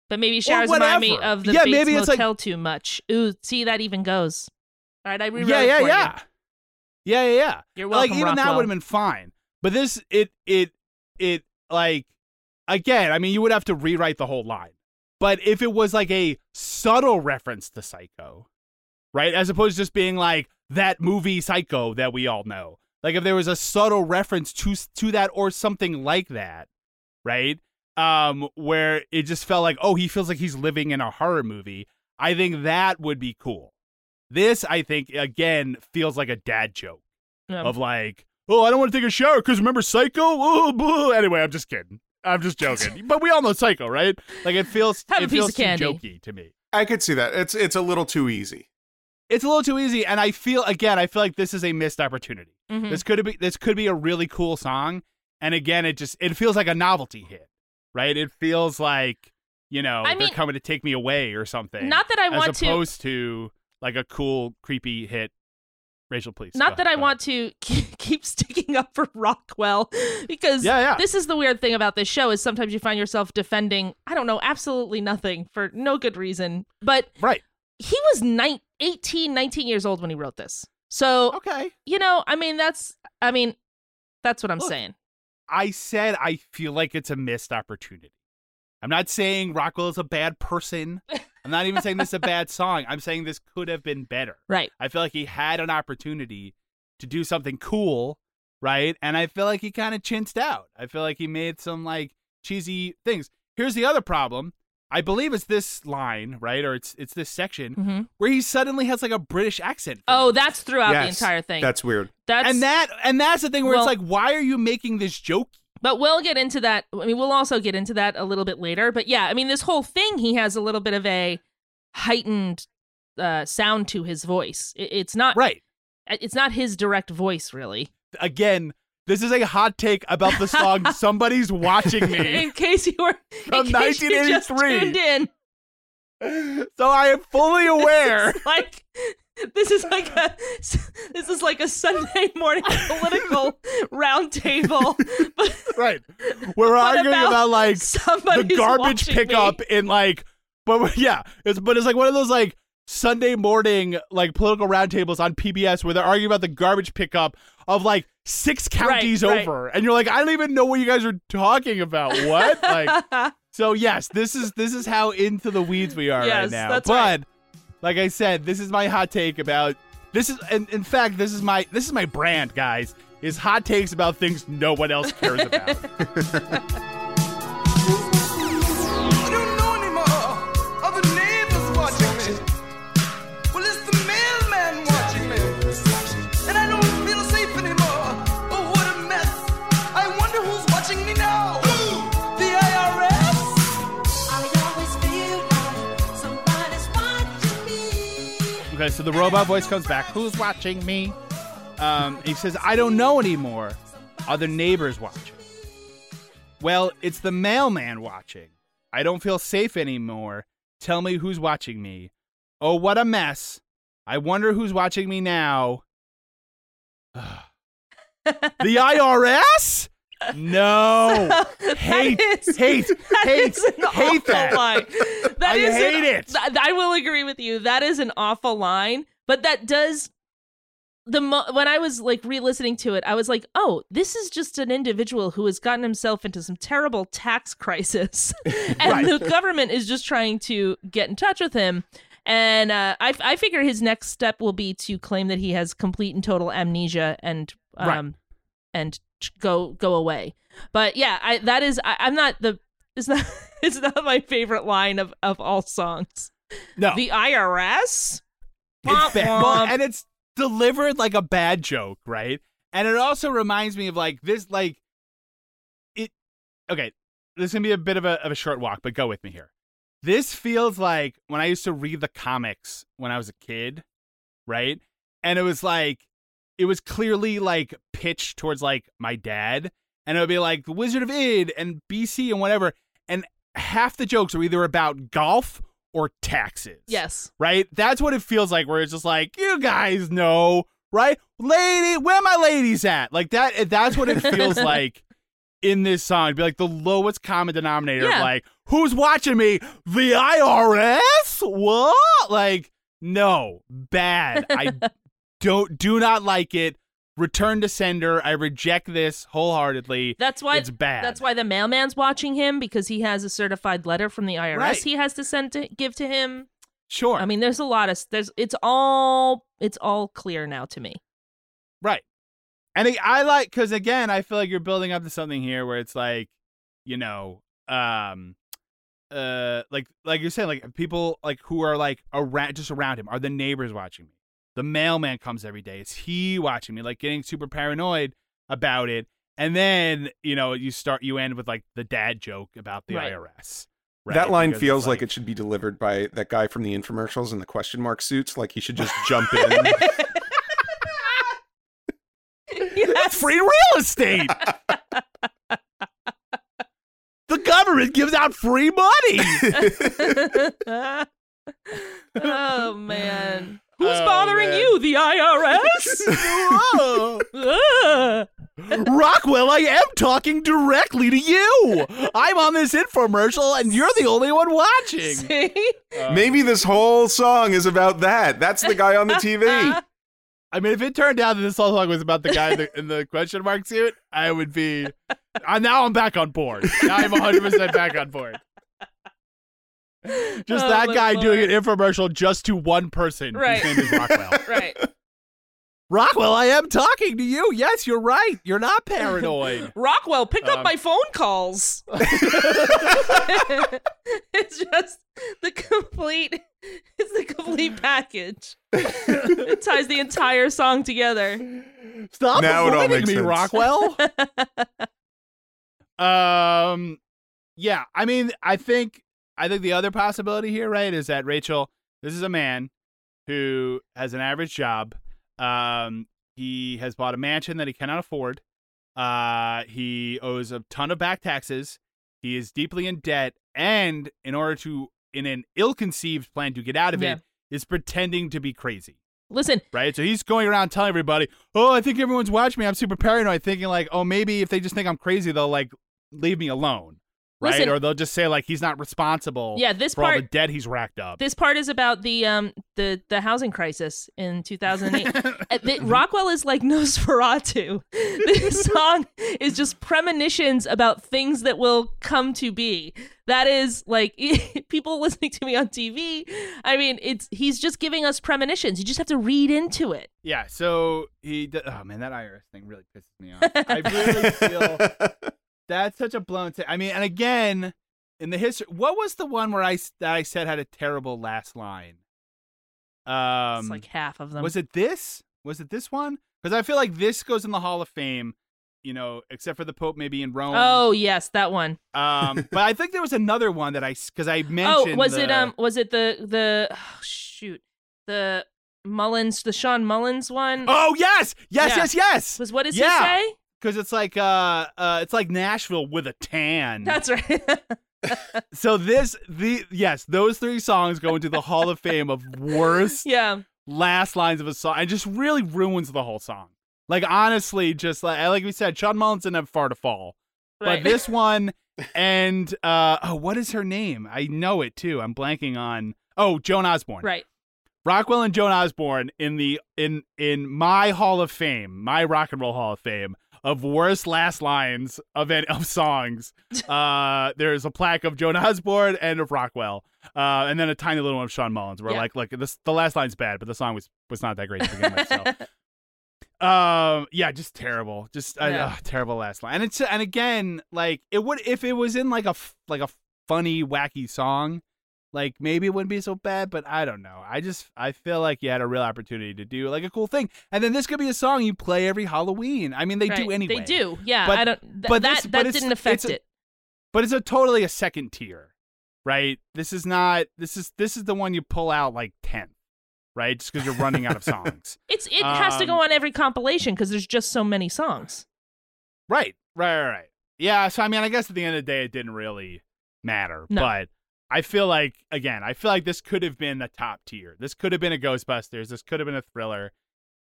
But maybe showers remind me of the Yeah, Bates maybe it's like- Motel too much. Ooh, see that even goes. All right, I rewrote yeah, it yeah, for yeah. Yeah, yeah, yeah. You're welcome. like even that would have been fine. But this it it it like again, I mean you would have to rewrite the whole line. But if it was like a subtle reference to Psycho, right? As opposed to just being like that movie Psycho that we all know. Like if there was a subtle reference to to that or something like that, right? Um where it just felt like, "Oh, he feels like he's living in a horror movie." I think that would be cool. This, I think, again, feels like a dad joke of like, oh, I don't want to take a shower because remember Psycho? Oh, boo. Anyway, I'm just kidding. I'm just joking. but we all know Psycho, right? Like it feels, Have a it piece feels of candy. too jokey to me. I could see that. It's it's a little too easy. It's a little too easy, and I feel again, I feel like this is a missed opportunity. Mhm. This could be this could be a really cool song, and again, it just it feels like a novelty hit, right? It feels like you know I they're mean- coming to take me away or something. Not that I as want to- as opposed to like a cool, creepy hit. Rachel, please. Not that ahead, I want to keep sticking up for Rockwell because Yeah, yeah. this is the weird thing about this show is sometimes you find yourself defending I don't know absolutely nothing for no good reason. But. Right. he was nine, 18, 19 years old when he wrote this. So, Okay. you know, I mean that's I mean that's what I'm Look, saying. I said I feel like it's a missed opportunity. I'm not saying Rockwell is a bad person. I'm not even saying this is a bad song. I'm saying this could have been better. Right. I feel like he had an opportunity to do something cool, right? And I feel like he kind of chinced out. I feel like he made some like cheesy things. Here's the other problem. I believe it's this line, right? Or it's it's this section hmm where he suddenly has like a British accent. Oh, that's throughout the entire thing. That's weird. That's and that and that's the thing where Well- it's like, why are you making this joke? But we'll get into that. I mean, we'll also get into that a little bit later. But yeah, I mean, this whole thing, he has a little bit of a heightened uh, sound to his voice. It- it's not Right. It's not his direct voice, really. again, this is a hot take about the song "Somebody's Watching Me." In case you were From in case you just 1983. tuned in, So I am fully aware. Like this is like a this is like a Sunday morning political roundtable. Right. We're arguing about about, like the garbage pickup me? in like but yeah, it's but it's like one of those like Sunday morning like political roundtables on PBS where they're arguing about the garbage pickup of like six counties right. over. And you're like, I don't even know what you guys are talking about. What? Like So yes, this is this is how into the weeds we are right now. that's but right. Like I said, this is my hot take about this is and in fact this is my this is my brand, guys. Is hot takes about things no one else cares about. so the robot voice comes back. Who's watching me? Um, he says, I don't know anymore. Are the neighbors watching? Well, it's the mailman watching. I don't feel safe anymore. Tell me who's watching me. Oh, what a mess. I wonder who's watching me now. the IRS? No. hate, is- hate, That hate, hate that. line. That I is an- hate it. th- I will agree with you. That is an awful line, but that does the mo- when I was like re-listening to it, I was like, "Oh, this is just an individual who has gotten himself into some terrible tax crisis, and Right. the government is just trying to get in touch with him." And uh, I, I figure his next step will be to claim that he has complete and total amnesia and um Right. And go go away. But yeah, I that is I, I'm not the it's not it's not my favorite line of of all songs. No. The IRS. It's bad. And it's delivered like a bad joke, right? And it also reminds me of like this, like it. Okay, this is gonna be a bit of a of a short walk, but go with me here. This feels like when I used to read the comics when I was a kid, right? And it was like it was clearly like pitched towards like my dad, and it would be like the Wizard of Id and BC and whatever, and half the jokes are either about golf or taxes Yes. right? That's what it feels like, where it's just like, you guys know, right? Lady, where my ladies at? Like that. Eh, that's what it feels like in this song. It'd be like the lowest common denominator. Yeah. Of like, who's watching me? The IRS? What? Like, no, bad. I don't do not like it. Return to sender. I reject this wholeheartedly. That's why it's bad. That's why the mailman's watching him because he has a certified letter from the IRS Right. he has to send to give to him. Sure. I mean, there's a lot of there's it's all it's all clear now to me. Right. And I, I like because again, I feel like you're building up to something here where it's like, you know, um, uh, like like you're saying, like people like who are like around just around him are the neighbors watching me. The mailman comes every day. Is he watching me? Like getting super paranoid about it. And then you know you start you end with like the dad joke about the Right. IRS. Right? that line Because feels it's like, it should be delivered by that guy from the infomercials in the question mark suits. Like he should just jump in. yes. free real estate. the government gives out free money. oh man. Who's Oh, bothering man. you? The IRS? Rockwell, I am talking directly to you. I'm on this infomercial, and you're the only one watching. See? Maybe this whole song is about that. That's the guy on the TV. I mean, if it turned out that this whole song was about the guy in the, in the question mark suit, I would be. Uh, now I'm back on board. Now I'm 100 percent back on board. Just Oh, that my guy doing an infomercial just to one person. Right. His name is Rockwell. Right. Rockwell, I am talking to you. Yes, you're right. You're not paranoid. Rockwell, pick up Um, my phone calls. it's just the complete it's the complete package. it ties the entire song together. Stop Now it all avoiding makes me, sense. Rockwell. um, yeah. I mean, I think I think the other possibility here, right, is that Rachel. This is a man who has an average job. Um, he has bought a mansion that he cannot afford. Uh, he owes a ton of back taxes. He is deeply in debt, and in order to, in an ill-conceived plan to get out of Yeah. it, is pretending to be crazy Listen, right? So he's going around telling everybody, "Oh, I think everyone's watching me. I'm super paranoid, thinking like, oh, maybe if they just think I'm crazy, they'll like leave me alone, right? Listen- or they'll just say like he's not responsible. Yeah, this for all the debt he's racked up. this part is about the um the the housing crisis in 2008. Uh, Rockwell is like Nosferatu. This song is just premonitions about things that will come to be. That is like people listening to me on TV. I mean, it's he's just giving us premonitions. You just have to read into it. yeah. So he, d- oh man, that IRS thing really pisses me off. I really feel that's such a blown. T- I mean, and again, in the history, what was the one where I that I said had a terrible last line? Um, It's like half of them. Was it this? Was it this one? Because I feel like this goes in the Hall of Fame, you know, except for the Pope maybe in Rome. Oh yes, that one. Um, but I think there was another one that I because I mentioned. Oh, was it the- um was it the the oh, shoot. The Mullins, the Shawn Mullins one. Oh yes, yes, Yeah. yes, yes. Was what does yeah. he say? Because it's like uh, uh, it's like Nashville with a tan. That's right. so this the yes, those three songs go into the Hall of Fame of worst yeah. last lines of a song. It just really ruins the whole song. Like honestly, just like like we said, Shawn Mullins didn't have far to fall. Right. But this one and uh oh, what is her name? I know it too. I'm blanking on oh, Joan Osborne. right. Rockwell and Joan Osborne in the in in my Hall of Fame, my Rock and Roll Hall of Fame of worst last lines of any, of songs. Uh, there's a plaque of Joan Osborne and of Rockwell, uh, and then a tiny little one of Shawn Mullins. Where Yeah. like like this the last line's bad, but the song was was not that great to begin with. So. Um. Yeah. Just terrible. Just uh, uh, terrible last line. And it's and again, like it would if it was in like a like a funny wacky song, like maybe it wouldn't be so bad. But I don't know. I just I feel like you had a real opportunity to do like a cool thing, and then this could be a song you play every Halloween. I mean, they do Right. anyway. They do. Yeah. But- I don't. Th- but that this- that but didn't affect a- it. but it's a totally a second tier, right? This is not. This is this is the one you pull out like tenth, right? Just because you're running out of songs. It's it has to go Um, on every compilation because there's just so many songs. Right, right, right, right. Yeah. So I mean, I guess at the end of the day, it didn't really matter. No. But I feel like again, I feel like this could have been the top tier. This could have been a Ghostbusters. This could have been a thriller.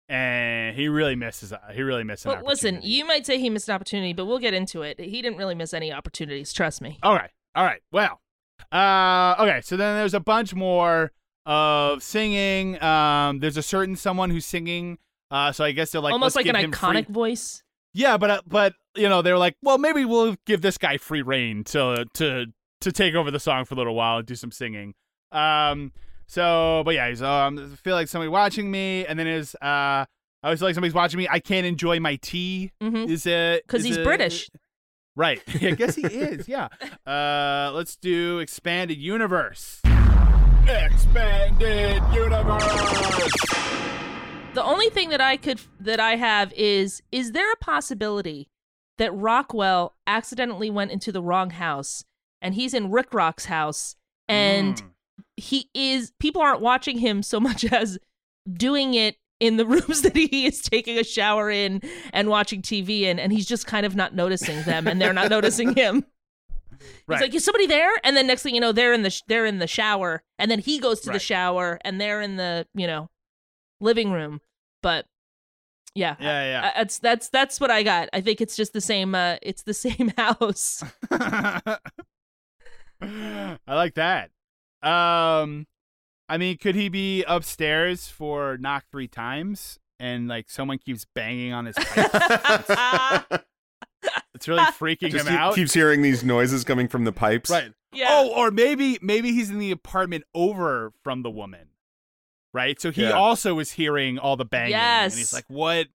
And he really misses. He really misses. an Well, listen, you might say he missed an opportunity, but we'll get into it. He didn't really miss any opportunities. Trust me. All right. All right. Well. Uh. Okay. So then there's a bunch more of singing. Um. There's a certain someone who's singing. Uh. So I guess they're like Almost like an him free- iconic voice. Yeah, but uh, but you know they're like, well, maybe we'll give this guy free reign to to to take over the song for a little while and do some singing. Um. So, but yeah, he's um. I feel like somebody watching me, and then is uh. I always feel like somebody's watching me. I can't enjoy my tea. Mm-hmm. Is it? Because he's it- British. Right. I guess he is. Yeah. Uh. Let's do expanded universe. Expanded universe. The only thing that I could that I have is is there a possibility that Rockwell accidentally went into the wrong house and he's in Rick Rock's house and Mm. he is people aren't watching him so much as doing it in the rooms that he is taking a shower in and watching TV in and he's just kind of not noticing them and they're not noticing him. Right. He's like, "Is somebody there?" And then next thing you know, they're in the sh- they're in the shower, and then he goes to the shower, and they're in the you know living room. But yeah, Yeah, yeah. I- that's that's that's what I got. I think it's just the same. Uh, it's the same house. I like that. Um, I mean, could he be upstairs for knock three times and like someone keeps banging on his pipe? it's really freaking Just him keep- out. keeps hearing these noises coming from the pipes. Right. yeah. Oh, or maybe maybe he's in the apartment over from the woman. Right? So he Yeah. also is hearing all the banging. Yes. And he's like, what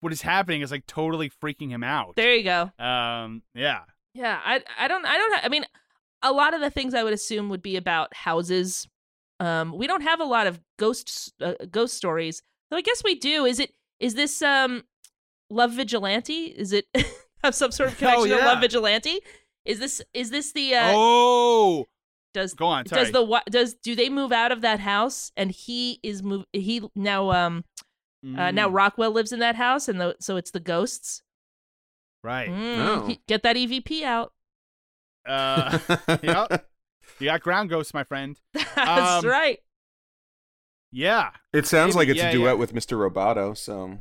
what is happening is like totally freaking him out. there you go. Um, yeah. Yeah, I I don't I don't ha- I mean a lot of the things I would assume would be about houses. Um we don't have a lot of ghost uh, ghost stories. So I guess we do. Is it is this um Love Vigilante? Is it have some sort of connection to yeah. Love Vigilante? Is this is this the uh oh, does go on. Sorry. does the wa- does do they move out of that house and he is move he now um uh, now Mm, Rockwell lives in that house and the, so it's the ghosts. right. Mm, Oh. he- get that EVP out. Uh, yep. You got ground ghosts, my friend. That's Um, right. Yeah. It sounds Maybe- like it's yeah, a duet yeah. with Mr. Roboto, so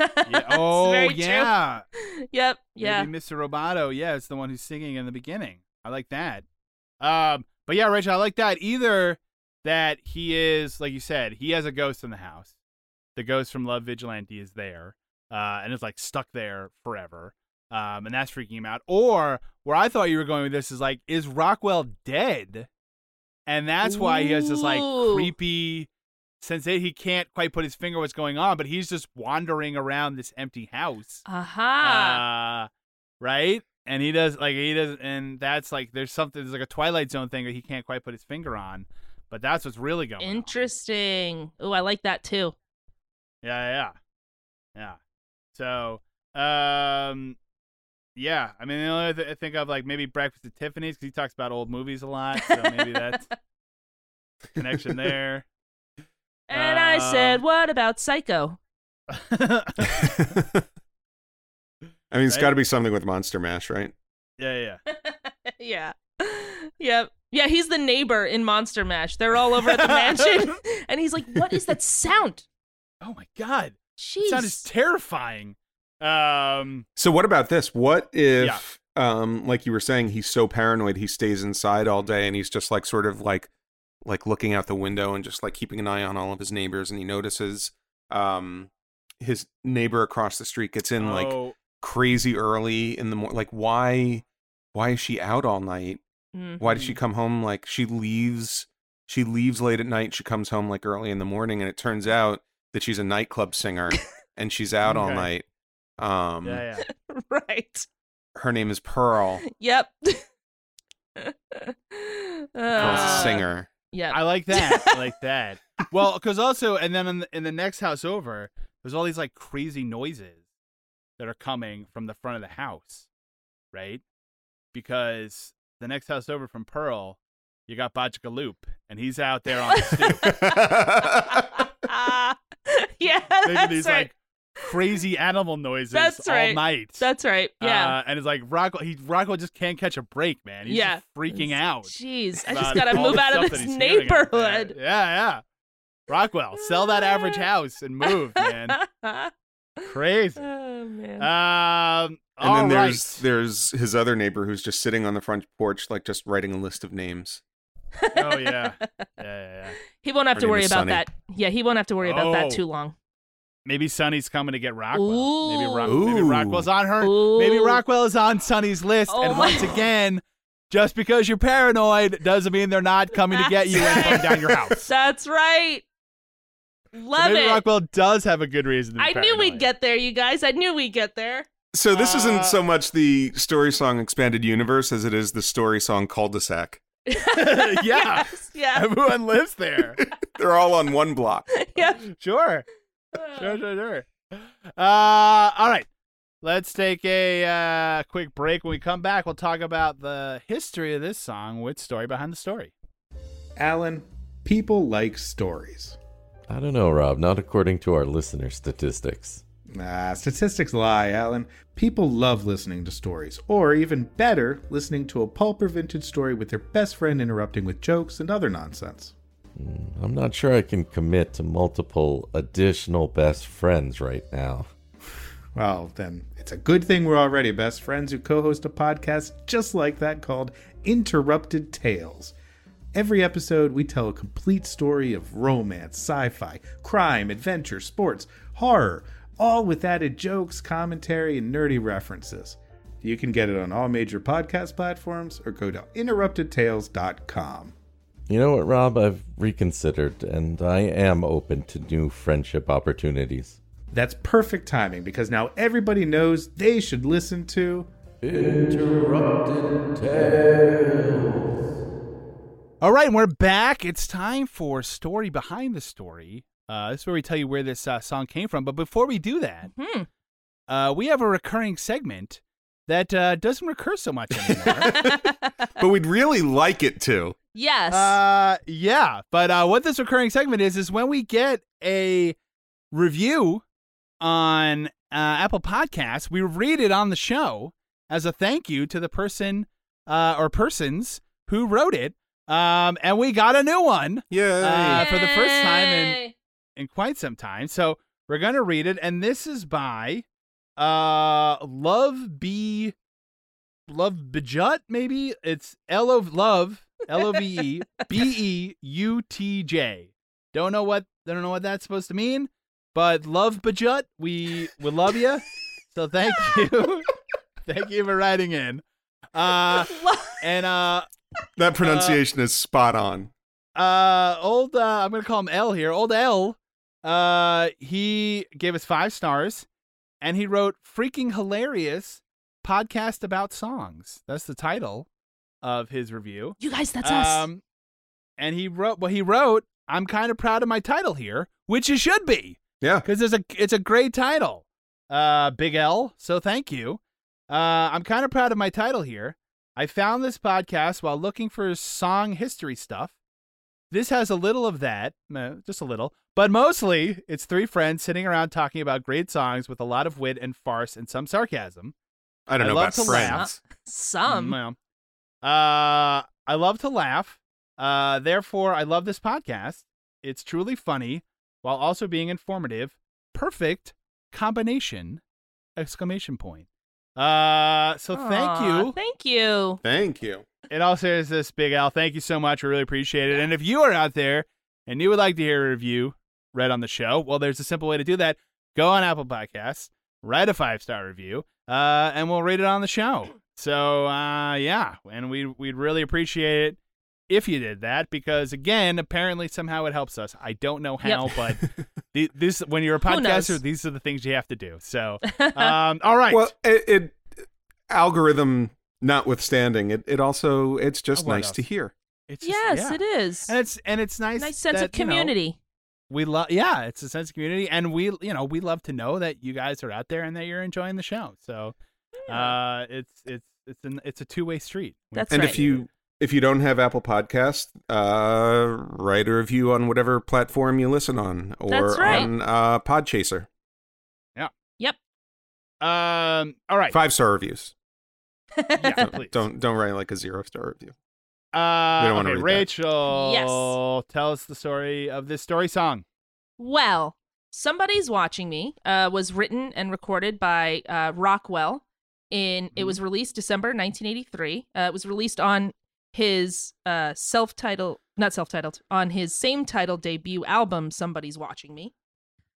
Yeah. It's Oh, very true. yeah. Yep. Yeah. Maybe Mr. Roboto. Yeah, it's the one who's singing in the beginning. I like that. Um, but yeah, Rich, I like that. Either that he is, like you said, he has a ghost in the house. The ghost from Love Vigilante is there, uh, and is like stuck there forever. Um, and that's freaking him out. Or where I thought you were going with this is like, is Rockwell dead? And that's why he has this like creepy sensation. He can't quite put his finger what's going on, but he's just wandering around this empty house Aha. uh, right? And he does like he does, and that's like there's something there's like a Twilight Zone thing that he can't quite put his finger on, but that's what's really going. on. Interesting. Oh, I like that too. Yeah, yeah, yeah. So, um, yeah. I mean, the only other th- I think of like maybe Breakfast at Tiffany's because he talks about old movies a lot, so maybe that's a connection there. And I said, um, "What about Psycho?" I mean, it's Right? got to be something with Monster Mash, right? yeah, yeah. yeah. Yep. Yeah, he's the neighbor in Monster Mash. They're all over at the mansion. and he's like, What is that sound? Oh my god, Jeez. that sound is terrifying. Um, So what about this? What if, um, like you were saying, he's so paranoid he stays inside all day and he's just like sort of like, like looking out the window and just like keeping an eye on all of his neighbors, and he notices, um, his neighbor across the street gets in like oh, crazy early in the morning. Like, why, why is she out all night? Why did she Mm-hmm. come home? Like, she leaves, she leaves late at night. She comes home like early in the morning, and it turns out that she's a nightclub singer and she's out all night. Um, yeah, yeah. right. her name is Pearl. Yep. Pearl's a Uh, singer. Yeah, I like that. I like that. Well, because also, and then in the, in the next house over, there's all these like crazy noises that are coming from the front of the house, right? Because the next house over from Pearl, you got Bajika Loop, and he's out there on the stoop Ah, yeah, making that's these right. like crazy animal noises That's all right. night. that's right. Yeah. Uh, and it's like Rockwell, he Rockwell just can't catch a break, man. He's Yeah. just freaking out. Jeez, I just gotta move out of this that he's hearing out there. neighborhood. Yeah, yeah. Rockwell, sell that average house and move, man. Crazy. oh man. Um, And all then right. there's there's his other neighbor who's just sitting on the front porch, like just writing a list of names. Oh yeah, yeah, yeah, yeah. he won't have Her to worry about Sunny. that. Yeah, he won't have to worry about Oh. that too long. Maybe Sunny's coming to get Rockwell. Maybe, Rock- Ooh. maybe Rockwell's on her. Maybe Rockwell is on Sunny's list. Oh and my- once again, just because you're paranoid doesn't mean they're not coming to get you and burn down your house. That's right. So Love maybe it. Rockwell does have a good reason to be I knew we'd get there, you guys. I knew we'd get there. So this Uh, isn't so much the story song expanded universe as it is the story song cul-de-sac. yeah. Yes, yeah. Everyone lives there. They're all on one block. yeah. Sure. Sure, sure, sure. Uh, all right. Let's take a uh, quick break. When we come back, we'll talk about the history of this song with story behind the story. Alan, people like stories. I don't know, Rob. Not according to our listener statistics. Nah, statistics lie, Alan. People love listening to stories, or even better, listening to a pulp or vintage story with their best friend interrupting with jokes and other nonsense. Mm, I'm not sure I can commit to multiple additional best friends right now. Well, then, it's a good thing we're already best friends who co host a podcast just like that called Interrupted Tales. Every episode, we tell a complete story of romance, sci fi, crime, adventure, sports, horror, all with added jokes, commentary, and nerdy references. You can get it on all major podcast platforms or go to interruptedtales.com. You know what, Rob? I've reconsidered, and I am open to new friendship opportunities. That's perfect timing because now everybody knows they should listen to. Interrupted Tales. All right, we're back. It's time for story behind the story. Uh, this is where we tell you where this uh, song came from. But before we do that, Hmm. uh, we have a recurring segment that uh, doesn't recur so much anymore. But we'd really like it to. Yes. Uh, yeah. But uh, what this recurring segment is is when we get a review on uh, Apple Podcasts, we read it on the show as a thank you to the person uh, or persons who wrote it. Um, and we got a new one Yeah. uh, for the first time in in quite some time. So we're gonna read it, and this is by uh Love B Love Bejut, maybe it's L of Love L O V E B E U T J. Don't know what don't know what that's supposed to mean, but Love Bejut, we we love you. So thank you, thank you for writing in. Uh, and uh, that pronunciation is spot on. uh old uh i'm gonna call him l here old l uh he gave us five stars and he wrote freaking hilarious podcast about songs that's the title of his review You guys, that's us. um and he wrote well he wrote i'm kind of proud of my title here which you should be Yeah. because it's a it's a great title uh big l so thank you uh i'm kind of proud of my title here i found this podcast while looking for song history stuff This has a little of that, eh, just a little, but mostly it's three friends sitting around talking about great songs with a lot of wit and farce and some sarcasm. I don't I know love about to friends. laugh. Some. Well, uh, I love to laugh. Uh, therefore, I love this podcast. It's truly funny while also being informative. Perfect combination! Exclamation point. Uh, so thank you. Thank you. Thank you. In all seriousness, Big Al, thank you so much. We really appreciate it. And if you are out there and you would like to hear a review read on the show, well, there's a simple way to do that. Go on Apple Podcasts, write a five star review, uh, and we'll read it on the show. So, uh, yeah, and we we'd really appreciate it if you did that because, again, apparently somehow it helps us. I don't know how, but the, this when you're a podcaster, these are the things you have to do. So, um, all right. Well, it, it algorithm notwithstanding, it, it also it's just Oh, nice else? to hear. It's just- Yes, yeah. it is. and it's and it's nice. nice sense that, of you know, community. we love yeah it's a sense of community and we you know we love to know that you guys are out there and that you're enjoying the show so uh it's it's it's an it's a two-way street That's and right. if you if you don't have Apple Podcast, uh, write a review on whatever platform you listen on, or That's right. on uh, Podchaser. Yeah. Yep. um all right Five star reviews. yeah please Don't don't write like a zero star review. uh We don't okay, read that. rachel Yes. tell us the story of this story song Well, somebody's watching me uh, was written and recorded by uh, Rockwell. In it was released December 1983. Uh, it was released on his uh, self-titled, not self-titled, on his same title debut album. Somebody's watching me.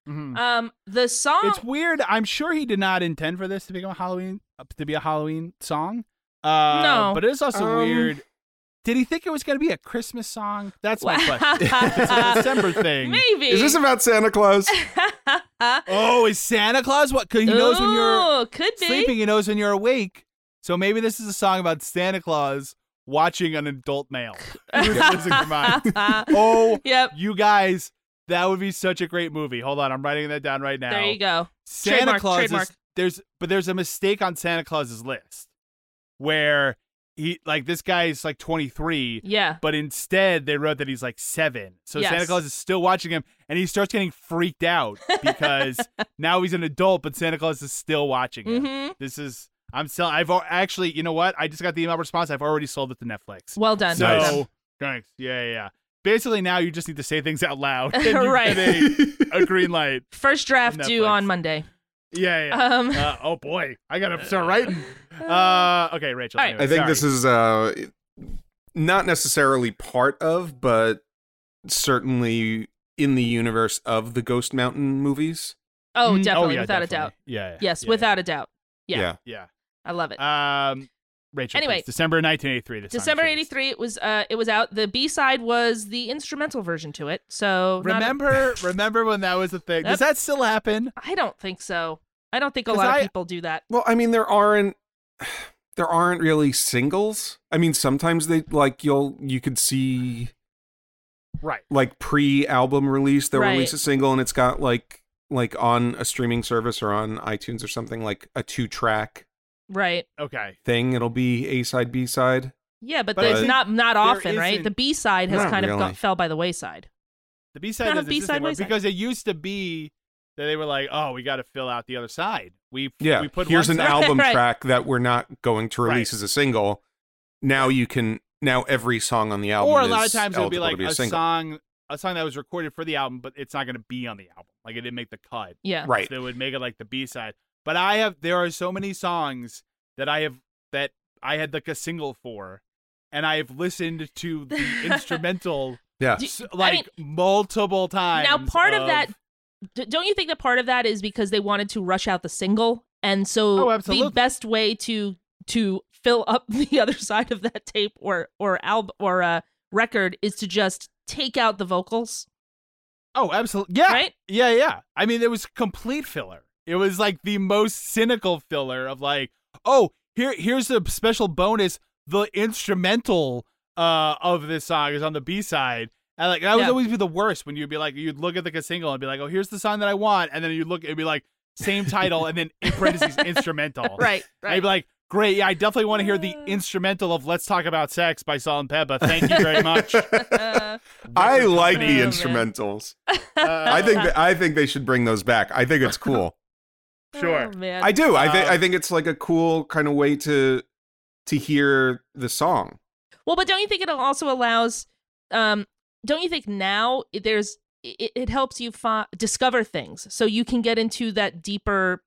Mhm. Um, the song. it's weird i'm sure he did not intend for this to become a halloween uh, to be a halloween song uh No. but it's also Um, weird did he think it was going to be a christmas song that's my question it's a december thing Maybe. Is this about Santa Claus? Oh, is Santa Claus what? 'cause he knows when you're Ooh, could be. sleeping. He knows when you're awake. So maybe this is a song about Santa Claus watching an adult male losing their mind. Oh, Yep. you guys, that would be such a great movie. Hold on, I'm writing that down right now. There you go. Santa Trademark, Claus trademark. is there's but there's a mistake on Santa Claus's list where he like this guy is like 23 Yeah. but instead they wrote that he's like seven. So Yes. Santa Claus is still watching him, and he starts getting freaked out because now he's an adult, but Santa Claus is still watching him. Mhm. This is I'm selling. I've actually, you know what? I just got the email response. I've already sold it to Netflix. Well done. So done. thanks. Yeah, yeah, yeah. Basically, now you just need to say things out loud. and you Right. get a, a green light. First draft due on Monday. Yeah, yeah. Um. uh, oh boy, I gotta start writing. Uh, okay, Rachel. All right. anyway, I think sorry. this is uh, not necessarily part of, but certainly in the universe of the Ghost Mountain movies. Oh, Mm, definitely, yeah, without definitely. a doubt. Yeah. yeah, Yes, yeah, without a doubt. Yeah. Yeah. I love it. Um, Rachel. Anyway. please. December 1983. December was '83. It was. Uh, it was out. The B side was the instrumental version to it. So not a- Remember, remember when that was a thing? Does that still happen? I don't think so. I don't think a lot I- of people do that. Well, I mean, there aren't there aren't really singles. I mean, sometimes they like you'll you could see Right. like pre-album release they'll Right. release a single and it's got like like on a streaming service or on iTunes or something like a two track Right. Okay. thing. It'll be A side, B side. Yeah, but, But I there's think not not there often, right? isn't- The B side has Not kind of really. got, fell by the wayside. The B side Not a doesn't exist B-side, anymore wayside. because it used to be that they were like, "Oh, we got to fill out the other side." We Yeah. we put Here's one an side- album Right. track that we're not going to release Right. as a single. Now you can now every song on the album or a lot of is times it'll be eligible like to be a, a single. song, a song that was recorded for the album, but it's not going to be on the album. Like it didn't make the cut. Yeah. Right. So they would make it like the B side. But I have there are so many songs that I have that I had like a single for, and I have listened to the instrumental Yeah. Do- s- I like multiple times. Now, part of that, don't you think that part of that is because they wanted to rush out the single, and so Oh, the best way to to fill up the other side of that tape or or album or uh, record is to just take out the vocals, Oh, absolutely. Yeah. right? Yeah, yeah. I mean, it was complete filler. It was like the most cynical filler of like, oh, here here's a special bonus. The instrumental uh of this song is on the B side. And like that would Yeah. always be the worst when you'd be like you'd look at like a single and be like, Oh, here's the song that I want, and then you'd look it'd be like same title and then in parentheses instrumental. Right, And you'd right. be like, Great. Yeah, I definitely want to hear the instrumental of "Let's Talk About Sex" by Salt and Pepa. Thank you very much. I like the man. instrumentals. I think that, I think they should bring those back. I think it's cool. Sure. Oh, man. I do. I think Um, I think it's like a cool kind of way to to hear the song. Well, but don't you think it also allows? Um, don't you think now there's it, it helps you fi- discover things, so you can get into that deeper.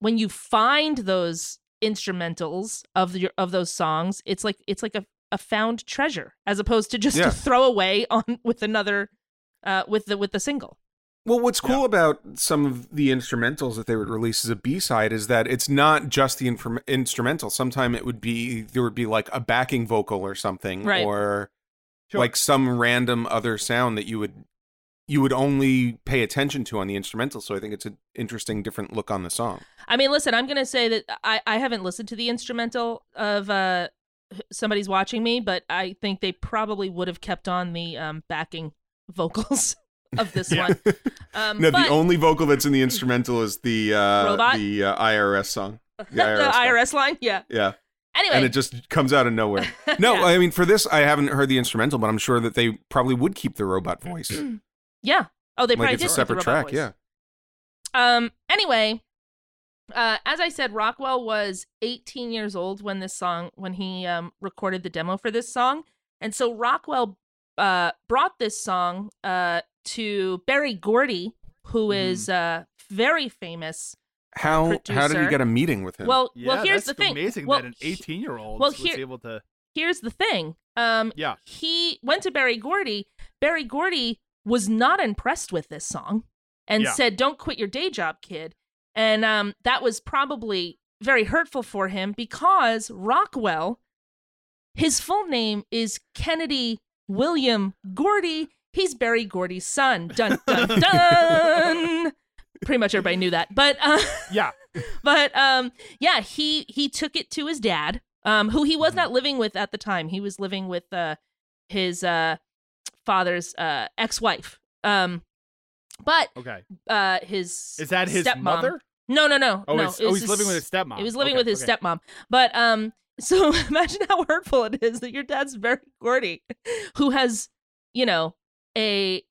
When you find those instrumentals of your of those songs, it's like it's like a, a found treasure, as opposed to just Yeah. to throw away on with another, uh, with the with the single. Well, what's cool about some of the instrumentals that they would release as a B side is that it's not just the inform- instrumental. Sometime it would be there would be like a backing vocal or something, Right. or Sure. like some random other sound that you would you would only pay attention to on the instrumental. So I think it's an interesting, different look on the song. I mean, listen, I'm gonna say that I I haven't listened to the instrumental of uh somebody's watching me, but I think they probably would have kept on the um backing vocals of this Yeah. one. Um, no, but the only vocal that's in the instrumental is the uh, the uh, IRS song. The the IRS, song. IRS line, yeah. Yeah. Anyway, and it just comes out of nowhere. No, Yeah. I mean for this, I haven't heard the instrumental, but I'm sure that they probably would keep the robot voice. yeah. Oh, they probably like it's did a the separate track. voice. Yeah. Um. Anyway, uh, as I said, Rockwell was 18 years old when this song, when he um recorded the demo for this song, and so Rockwell uh brought this song uh to Berry Gordy, who Mm-hmm. is uh very famous. How how did he get a meeting with him? Well, Yeah, well, here's that's the thing. amazing well, that an 18 year old well, was here- able to. here's the thing. Um, Yeah. he went to Berry Gordy. Berry Gordy was not impressed with this song and Yeah. said, "Don't quit your day job, kid." And um, that was probably very hurtful for him because Rockwell, his full name is Kennedy William Gordy. He's Berry Gordy's son. Dun dun dun. Pretty much everybody knew that, but uh, Yeah. but um yeah he he took it to his dad um who he Mm-hmm. was not living with at the time he was living with uh his uh father's uh ex-wife um but Okay. uh his Is that his stepmom- mother? no no no Oh, no it's- oh, was he's living with his stepmom. he was living Okay, with his okay. stepmom but um so imagine how hurtful it is that your dad's Berry Gordy who has you know a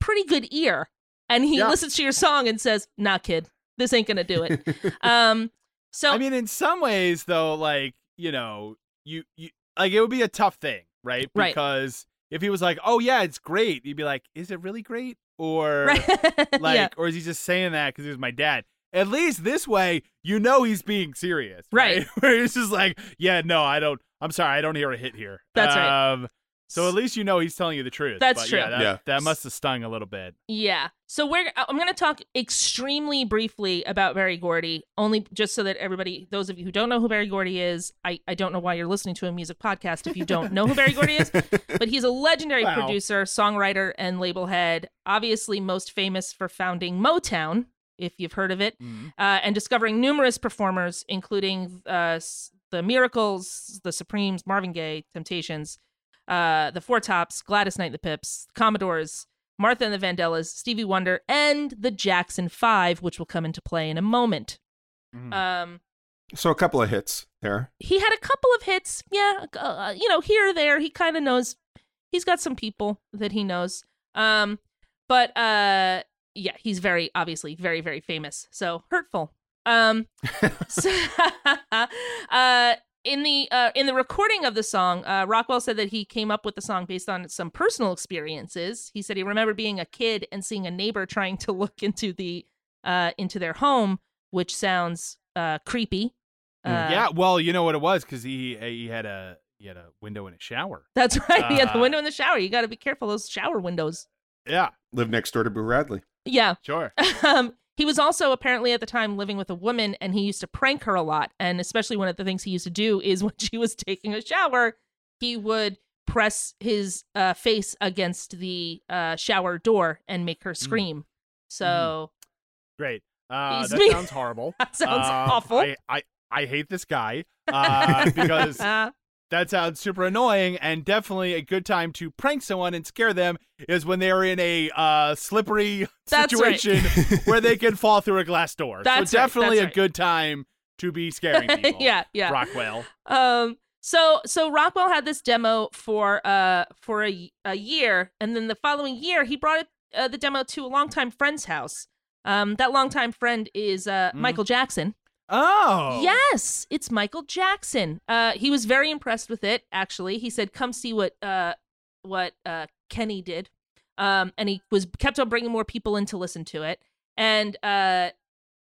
pretty good ear and he Yeah. listens to your song and says nah kid this ain't gonna do it um so I mean, in some ways, though, like you know, you you like it would be a tough thing, right? Right. Because if he was like, "Oh yeah, it's great," you'd be like, "Is it really great?" Or right like, yeah. or is he just saying that because he was my dad? At least this way, you know he's being serious, Right. right? Where he's just like, "Yeah, no, I don't. I'm sorry, I don't hear a hit here." That's right. So at least you know he's telling you the truth. That's But true. Yeah, that, Yeah. that must have stung a little bit. Yeah. So we're I'm going to talk extremely briefly about Berry Gordy, only just so that everybody, those of you who don't know who Berry Gordy is, I, I don't know why you're listening to a music podcast if you don't know who Berry Gordy is, but he's a legendary Wow. producer, songwriter, and label head. Obviously, most famous for founding Motown, if you've heard of it, Mhm. uh, and discovering numerous performers, including uh, the Miracles, the Supremes, Marvin Gaye, Temptations, uh, the Four Tops, Gladys Knight and the Pips, Commodores, Martha and the Vandellas, Stevie Wonder, and the Jackson Five, which will come into play in a moment. Mhm. Um, so a couple of hits there. he had a couple of hits, yeah, uh, you know, here or there. He kind of knows. He's got some people that he knows. Um, but uh, yeah, he's very obviously very very famous. So hurtful. Um, so, uh, in the uh, in the recording of the song, uh, Rockwell said that he came up with the song based on some personal experiences. He said he remembered being a kid and seeing a neighbor trying to look into the uh, into their home, which sounds uh, creepy. Uh, yeah, well, you know what it was because he he had a he had a window in a shower. That's right. yeah, the Uh, window in the shower. You got to be careful those shower windows. Yeah, Lived next door to Boo Radley. Yeah. sure. um, he was also apparently at the time living with a woman, and he used to prank her a lot. And especially one of the things he used to do is when she was taking a shower, he would press his uh, face against the uh, shower door and make her scream. So Great. Uh, that me- sounds horrible. that sounds Um, awful. I, I I hate this guy uh, because Uh, that sounds super annoying and definitely a good time to prank someone and scare them is when they're in a uh, slippery That's right. situation where they can fall through a glass door. That's so right, definitely that's a good time to be scaring people. yeah, yeah. Rockwell. Um. So so Rockwell had this demo for uh for a a year, and then the following year he brought it, uh, the demo to a longtime friend's house. Um, that longtime friend is uh Mm. Michael Jackson. Oh. Yes, it's Michael Jackson. Uh, he was very impressed with it. Actually, he said, "Come see what uh what uh Kenny did." Um, and he was kept on bringing more people in to listen to it. And uh,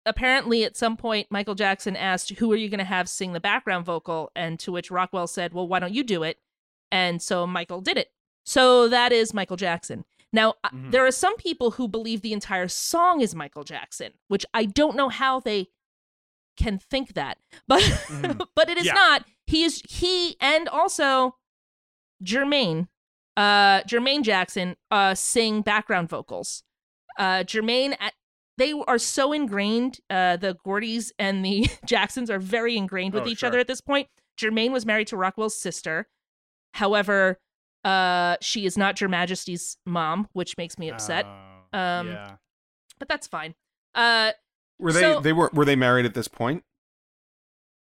apparently, at some point, Michael Jackson asked, "Who are you going to have sing the background vocal?" And to which Rockwell said, "Well, why don't you do it?" And so Michael did it. So that is Michael Jackson. Now, uh Mhm. there are some people who believe the entire song is Michael Jackson, which I don't know how they can think that. But but it is Yeah. not. He is he and also Jermaine, uh Jermaine Jackson uh sing background vocals. Uh Jermaine at they are so ingrained, uh the Gordys and the Jacksons are very ingrained with Oh, each sure. other at this point. Jermaine was married to Rockwell's sister. However, uh she is not Your Majesty's mom, which makes me upset. Oh, Um, yeah. But that's fine. Uh Were they So- they were were they married at this point?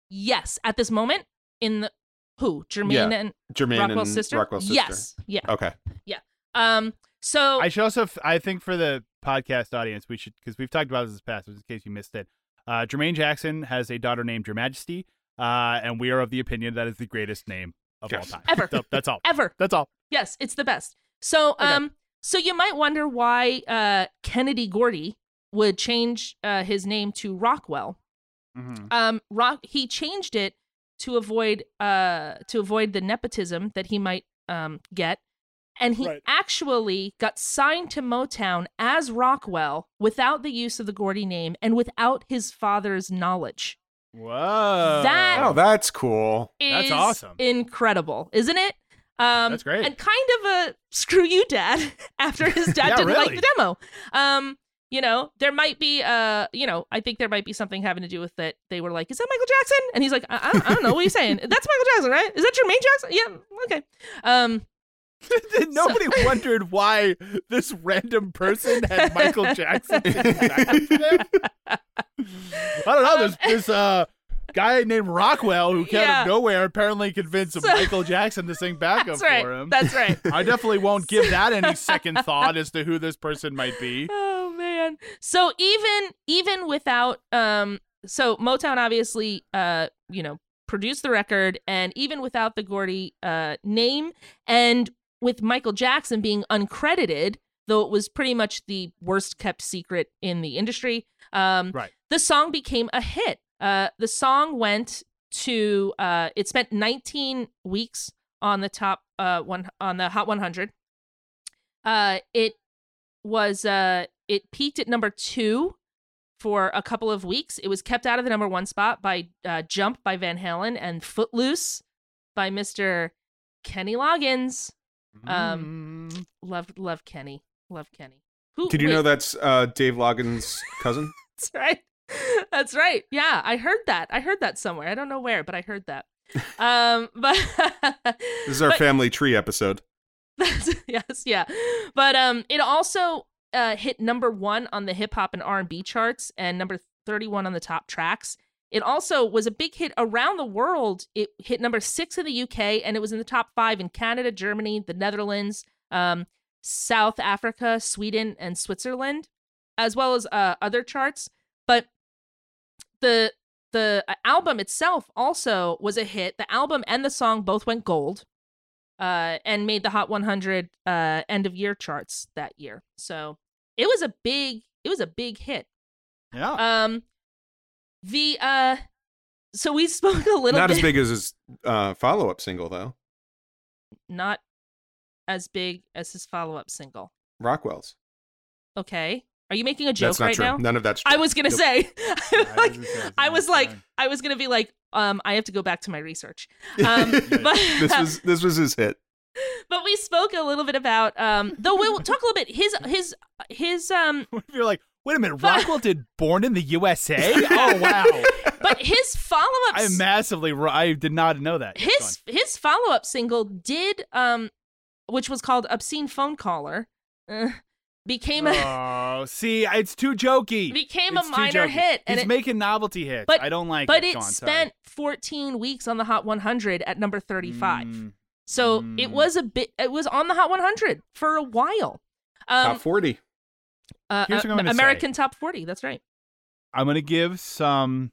yes, at this moment in the who? Jermaine Yeah. and Jermaine Rockwell's and sister? Rockwell's sister. Yes. Yeah. Okay. Yeah. Um. So I should also, f- I think for the podcast audience, we should, because we've talked about this in the past, just in case you missed it. Uh, Jermaine Jackson has a daughter named Your Majesty, uh, and we are of the opinion that is the greatest name of Yes. all time. Ever. So that's all. ever. That's all. Yes, it's the best. So um. So you might wonder why uh Kennedy Gordy would change uh, his name to Rockwell. Mhm. Um. Rock. He changed it to avoid uh to avoid the nepotism that he might um get. And he Right. actually got signed to Motown as Rockwell without the use of the Gordy name and without his father's knowledge. Whoa. That- Oh, that's cool. That's awesome. Incredible, isn't it? Um, That's great. And kind of a screw you, dad. After his dad Yeah, didn't like the demo. Um, you know, there might be, uh, you know, I think there might be something having to do with that. They were like, "Is that Michael Jackson?" And he's like, "I, I, don't, I don't know. What are you saying? That's Michael Jackson, right? Is that Jermaine Jackson? Yeah, okay." Um, Nobody wondered why this random person had Michael Jackson. singing backup for them? I don't know. There's this uh, guy named Rockwell who came out of nowhere apparently convinced So- Michael Jackson to sing backup right. for him. That's right. I definitely won't give that any second thought as to who this person might be. oh man. So even even without um so motown obviously uh you know produced the record and even without the gordy uh name and with michael jackson being uncredited though it was pretty much the worst kept secret in the industry um Right. the song became a hit. Uh the song went to uh it spent 19 weeks on the top uh one on the hot 100 uh it was uh it peaked at number two for a couple of weeks. It was kept out of the number one spot by uh, Jump by Van Halen and Footloose by Mr. Kenny Loggins. Um, Mm. Love love Kenny. Love Kenny. Who, Did you wait, know that's uh, Dave Loggins' cousin? That's right. That's right. Yeah, I heard that. I heard that somewhere. I don't know where, but I heard that. Um, but This is our but- family tree episode. That's, yes, yeah. But um, it also uh, hit number one on the hip hop and R and B charts, and number thirty-one on the top tracks. It also was a big hit around the world. It hit number six in the UK, and it was in the top five in Canada, Germany, the Netherlands, um, South Africa, Sweden, and Switzerland, as well as uh, other charts. But the the uh, album itself also was a hit. The album and the song both went gold uh, and made the Hot 100 uh, end of year charts that year. So it was a big, it was a big hit. Yeah. Um, the uh, so we spoke a little Not bit, as big as his uh, follow-up single though. not as big as his follow up single. Rockwell's. Okay, are you making a joke That's not right true. now? None of that's true. I was gonna Nope. say, like, was gonna say, I was like. I was gonna be like, um, I have to go back to my research. Um, but this was this was his hit. but we spoke a little bit about um, though we'll talk a little bit his his his um If you're like, wait a minute, Rockwell did Born in the USA? Oh, wow. but his follow up I'm massively, I did not know that. His his follow up single did um which was called obscene phone caller uh, became a Oh, see, it's too jokey. became a It's too minor hit, and He's it- making novelty hits. but I don't like but it. it Go on, sorry. spent 14 weeks on the Hot 100 at number 35. Mm, So it Mm. was a bit. It was on the Hot 100 for a while. Um, Top 40. uh, Here's what I'm uh, gonna say. American Top 40. That's right. I'm gonna give some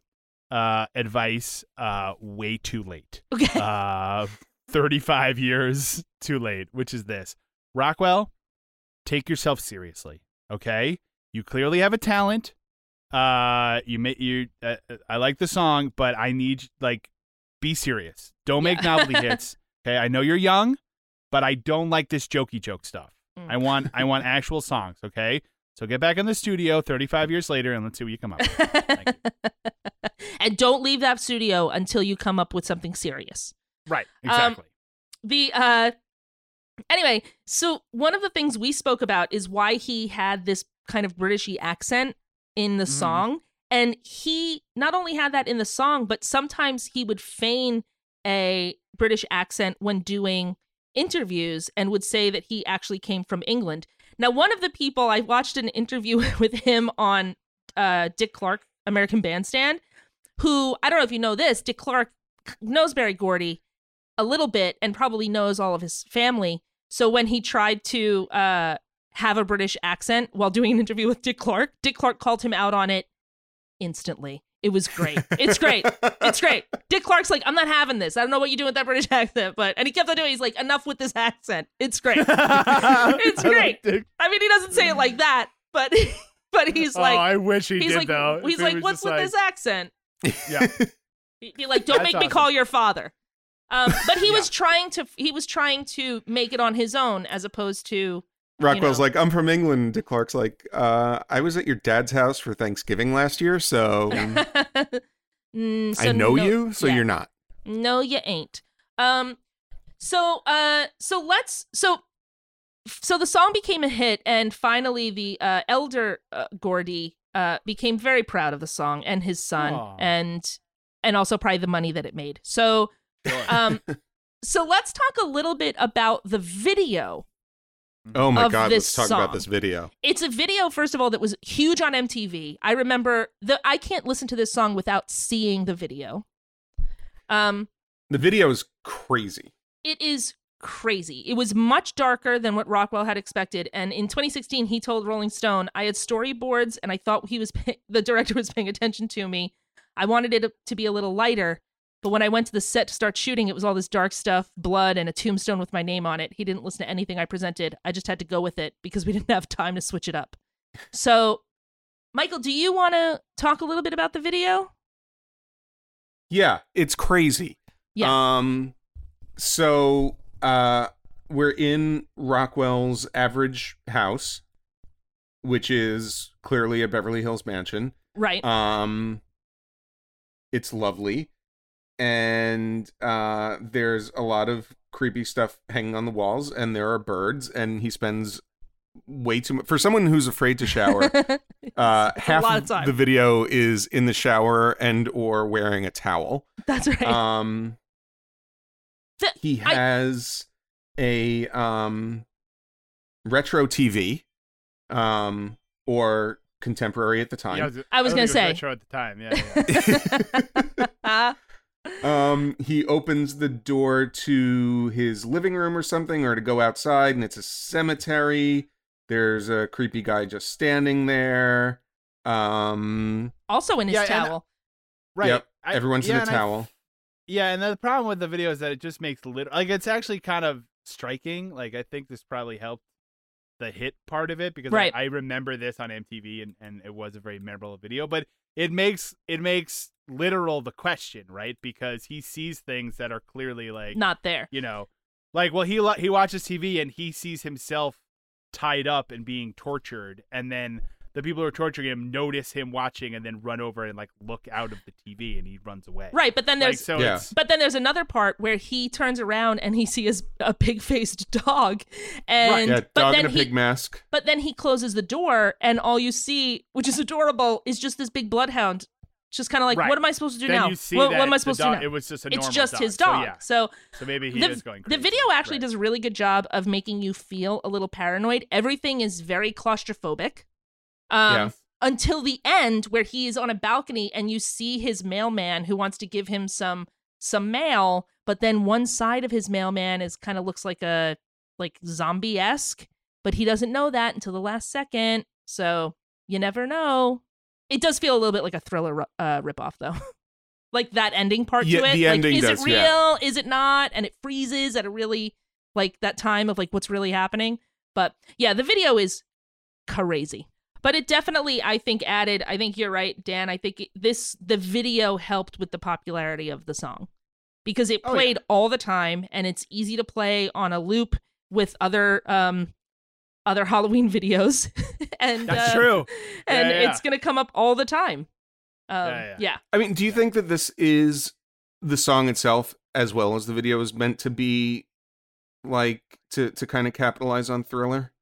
uh, advice. Uh, way too late. Okay. Uh, 35 years too late. Which is this? Rockwell, take yourself seriously. Okay, you clearly have a talent. Uh, you may you. Uh, I like the song, but I need like be serious. Don't make Yeah. novelty hits. Okay, I know you're young, but I don't like this jokey joke stuff. Mm. I want I want actual songs. Okay, so get back in the studio 35 years later and let's see what you come up with. and don't leave that studio until you come up with something serious. right, Um, exactly. The uh anyway, so one of the things we spoke about is why he had this kind of Britishy accent in the Mhm. song. And he not only had that in the song, but sometimes he would feign a British accent when doing interviews and would say that he actually came from England. Now, one of the people I watched an interview with him on uh, Dick Clark, American Bandstand, who I don't know if you know this, Dick Clark knows Berry Gordy a little bit and probably knows all of his family. So when he tried to uh, have a British accent while doing an interview with Dick Clark, Dick Clark called him out on it instantly. It was great. It's great. It's great. Dick Clark's like, I'm not having this. I don't know what you're doing with that British accent, but and he kept on doing. it. He's like, enough with this accent. It's great. it's I great. like I mean, he doesn't say it like that, but but he's like, oh, I wish he he's did like, though. he's like, what's with like- this accent? Yeah. He, he like, don't That's make me call your father. Um, but he was trying to he was trying to make it on his own as opposed to Rockwell's know. like, I'm from England. Dick Clark's like, uh, I was at your dad's house for Thanksgiving last year, so Mm, so I know no- you, so yeah. you're not. No, you ain't. Um, so uh, so let's so so the song became a hit, and finally the uh, elder uh, Gordy uh became very proud of the song and his son, Aw. and and also probably the money that it made. So um, so let's talk a little bit about the video. Oh my of god, this let's talk about this video. It's a video, first of all, that was huge on MTV. I remember the I can't listen to this song without seeing the video. Um, The video is crazy. it is crazy. It was much darker than what Rockwell had expected. And in 2016, he told Rolling Stone, "I had storyboards, and I thought he was pay- the director was paying attention to me. I wanted it to be a little lighter." But when I went to the set to start shooting, it was all this dark stuff, blood, and a tombstone with my name on it. He didn't listen to anything I presented. I just had to go with it because we didn't have time to switch it up. So, Michael, do you want to talk a little bit about the video? Yeah, it's crazy. Yeah. Um so uh we're in Rockwell's average house, which is clearly a Beverly Hills mansion. right. Um it's lovely. And uh there's a lot of creepy stuff hanging on the walls and there are birds and he spends way too much for someone who's afraid to shower. Uh, half of of the video is in the shower and or wearing a towel. That's right. Um, The- he has a um retro TV, um, or contemporary at the Yeah, time. I was don't gonna think say. retro at the time. Yeah, yeah. Um, he opens the door to his living room or something, or to go outside, and it's a cemetery. There's a creepy guy just standing there. Um, also in his Yeah, and- towel. right. Yep, I- everyone's yeah, in a and I towel. Yeah, and the problem with the video is that it just makes lit like it's actually kind of striking. Like I think this probably helped the hit part of it because I- I, remember this on MTV and, and it was a very memorable video. But it makes it makes literal the question, right? Because he sees things that are clearly like Not there. you know, like well he lo- he watches TV and he sees himself tied up and being tortured, and then the people who are torturing him notice him watching and then run over and like look out of the TV and he runs away. Right, but then Like, there's so Yeah. but then there's another part where he turns around and he sees a pig faced dog. And yeah, but dog then in a he pig mask. but then he closes the door and all you see, which is adorable, is just this big bloodhound It's just kind of like, Right. what am I supposed to do Then now? what, what am I supposed dog- to do now? it was just a It's just dog, his so dog. yeah. So So maybe he the, is going the video actually Right. does a really good job of making you feel a little paranoid. Everything is very claustrophobic. Um, Yeah. Until the end, where he is on a balcony and you see his mailman who wants to give him some some mail, but then one side of his mailman is kind of looks like a like zombie esque, but he doesn't know that until the last second. So you never know. It does feel a little bit like a thriller uh, ripoff, though. like that ending part Yeah, to it. the like, ending is does, it real? yeah. Is it not? And it freezes at a really like that time of like what's really happening. But yeah, the video is crazy. But it definitely, I think, added. I think you're right, Dan. I think it, this the video helped with the popularity of the song because it Oh, yeah. played all the time and it's easy to play on a loop with other um other Halloween videos. and That's uh, true. And Yeah, yeah. it's gonna come up all the time. Um, Yeah, yeah. yeah. I mean, do you think that this is the song itself as well as the video is meant to be like to to kind of capitalize on thriller?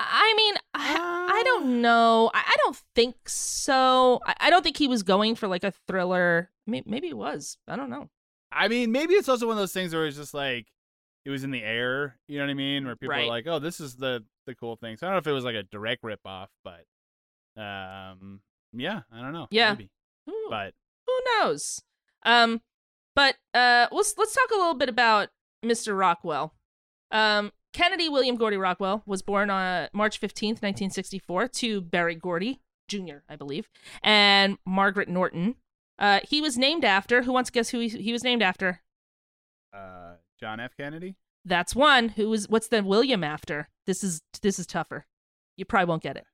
I mean, I, I don't know. I, I don't think so. I, I don't think he was going for like a thriller. May- Maybe it was. I don't know. I mean, maybe it's also one of those things where it's just like it was in the air. You know what I mean? Where people Right. are like, "Oh, this is the the cool thing." So I don't know if it was like a direct rip off, but um, yeah, I don't know. Yeah. maybe. But who knows? Um, but uh, let's let's talk a little bit about Mr. Rockwell. Um, Kennedy William Gordy Rockwell was born on March fifteenth, nineteen sixty four, to Berry Gordy Jr., I believe, and Margaret Norton. Uh, he was named after. Who wants to guess who he, he was named after? uh, John F. Kennedy. That's one. Who is? What's the William after? This is this is tougher. You probably won't get it.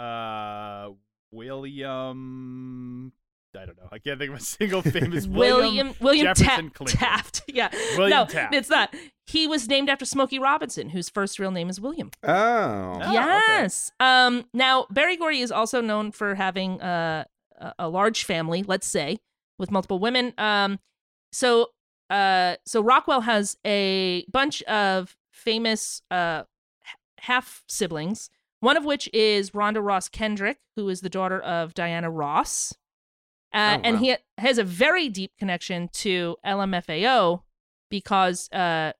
Uh, William. I don't know. I can't think of a single famous William William Jefferson Ta- Clinton. Taft. Yeah. William no, Taft. it's not. He was named after Smokey Robinson, whose first real name is William. Oh, Oh, okay. yes. Um. Now Berry Gordy is also known for having uh, a a large family. Let's say with multiple women. Um. So uh. So Rockwell has a bunch of famous uh half siblings. One of which is Rhonda Ross Kendrick, who is the daughter of Diana Ross. Uh, Oh, And wow. he has a very deep connection to LMFAO because uh,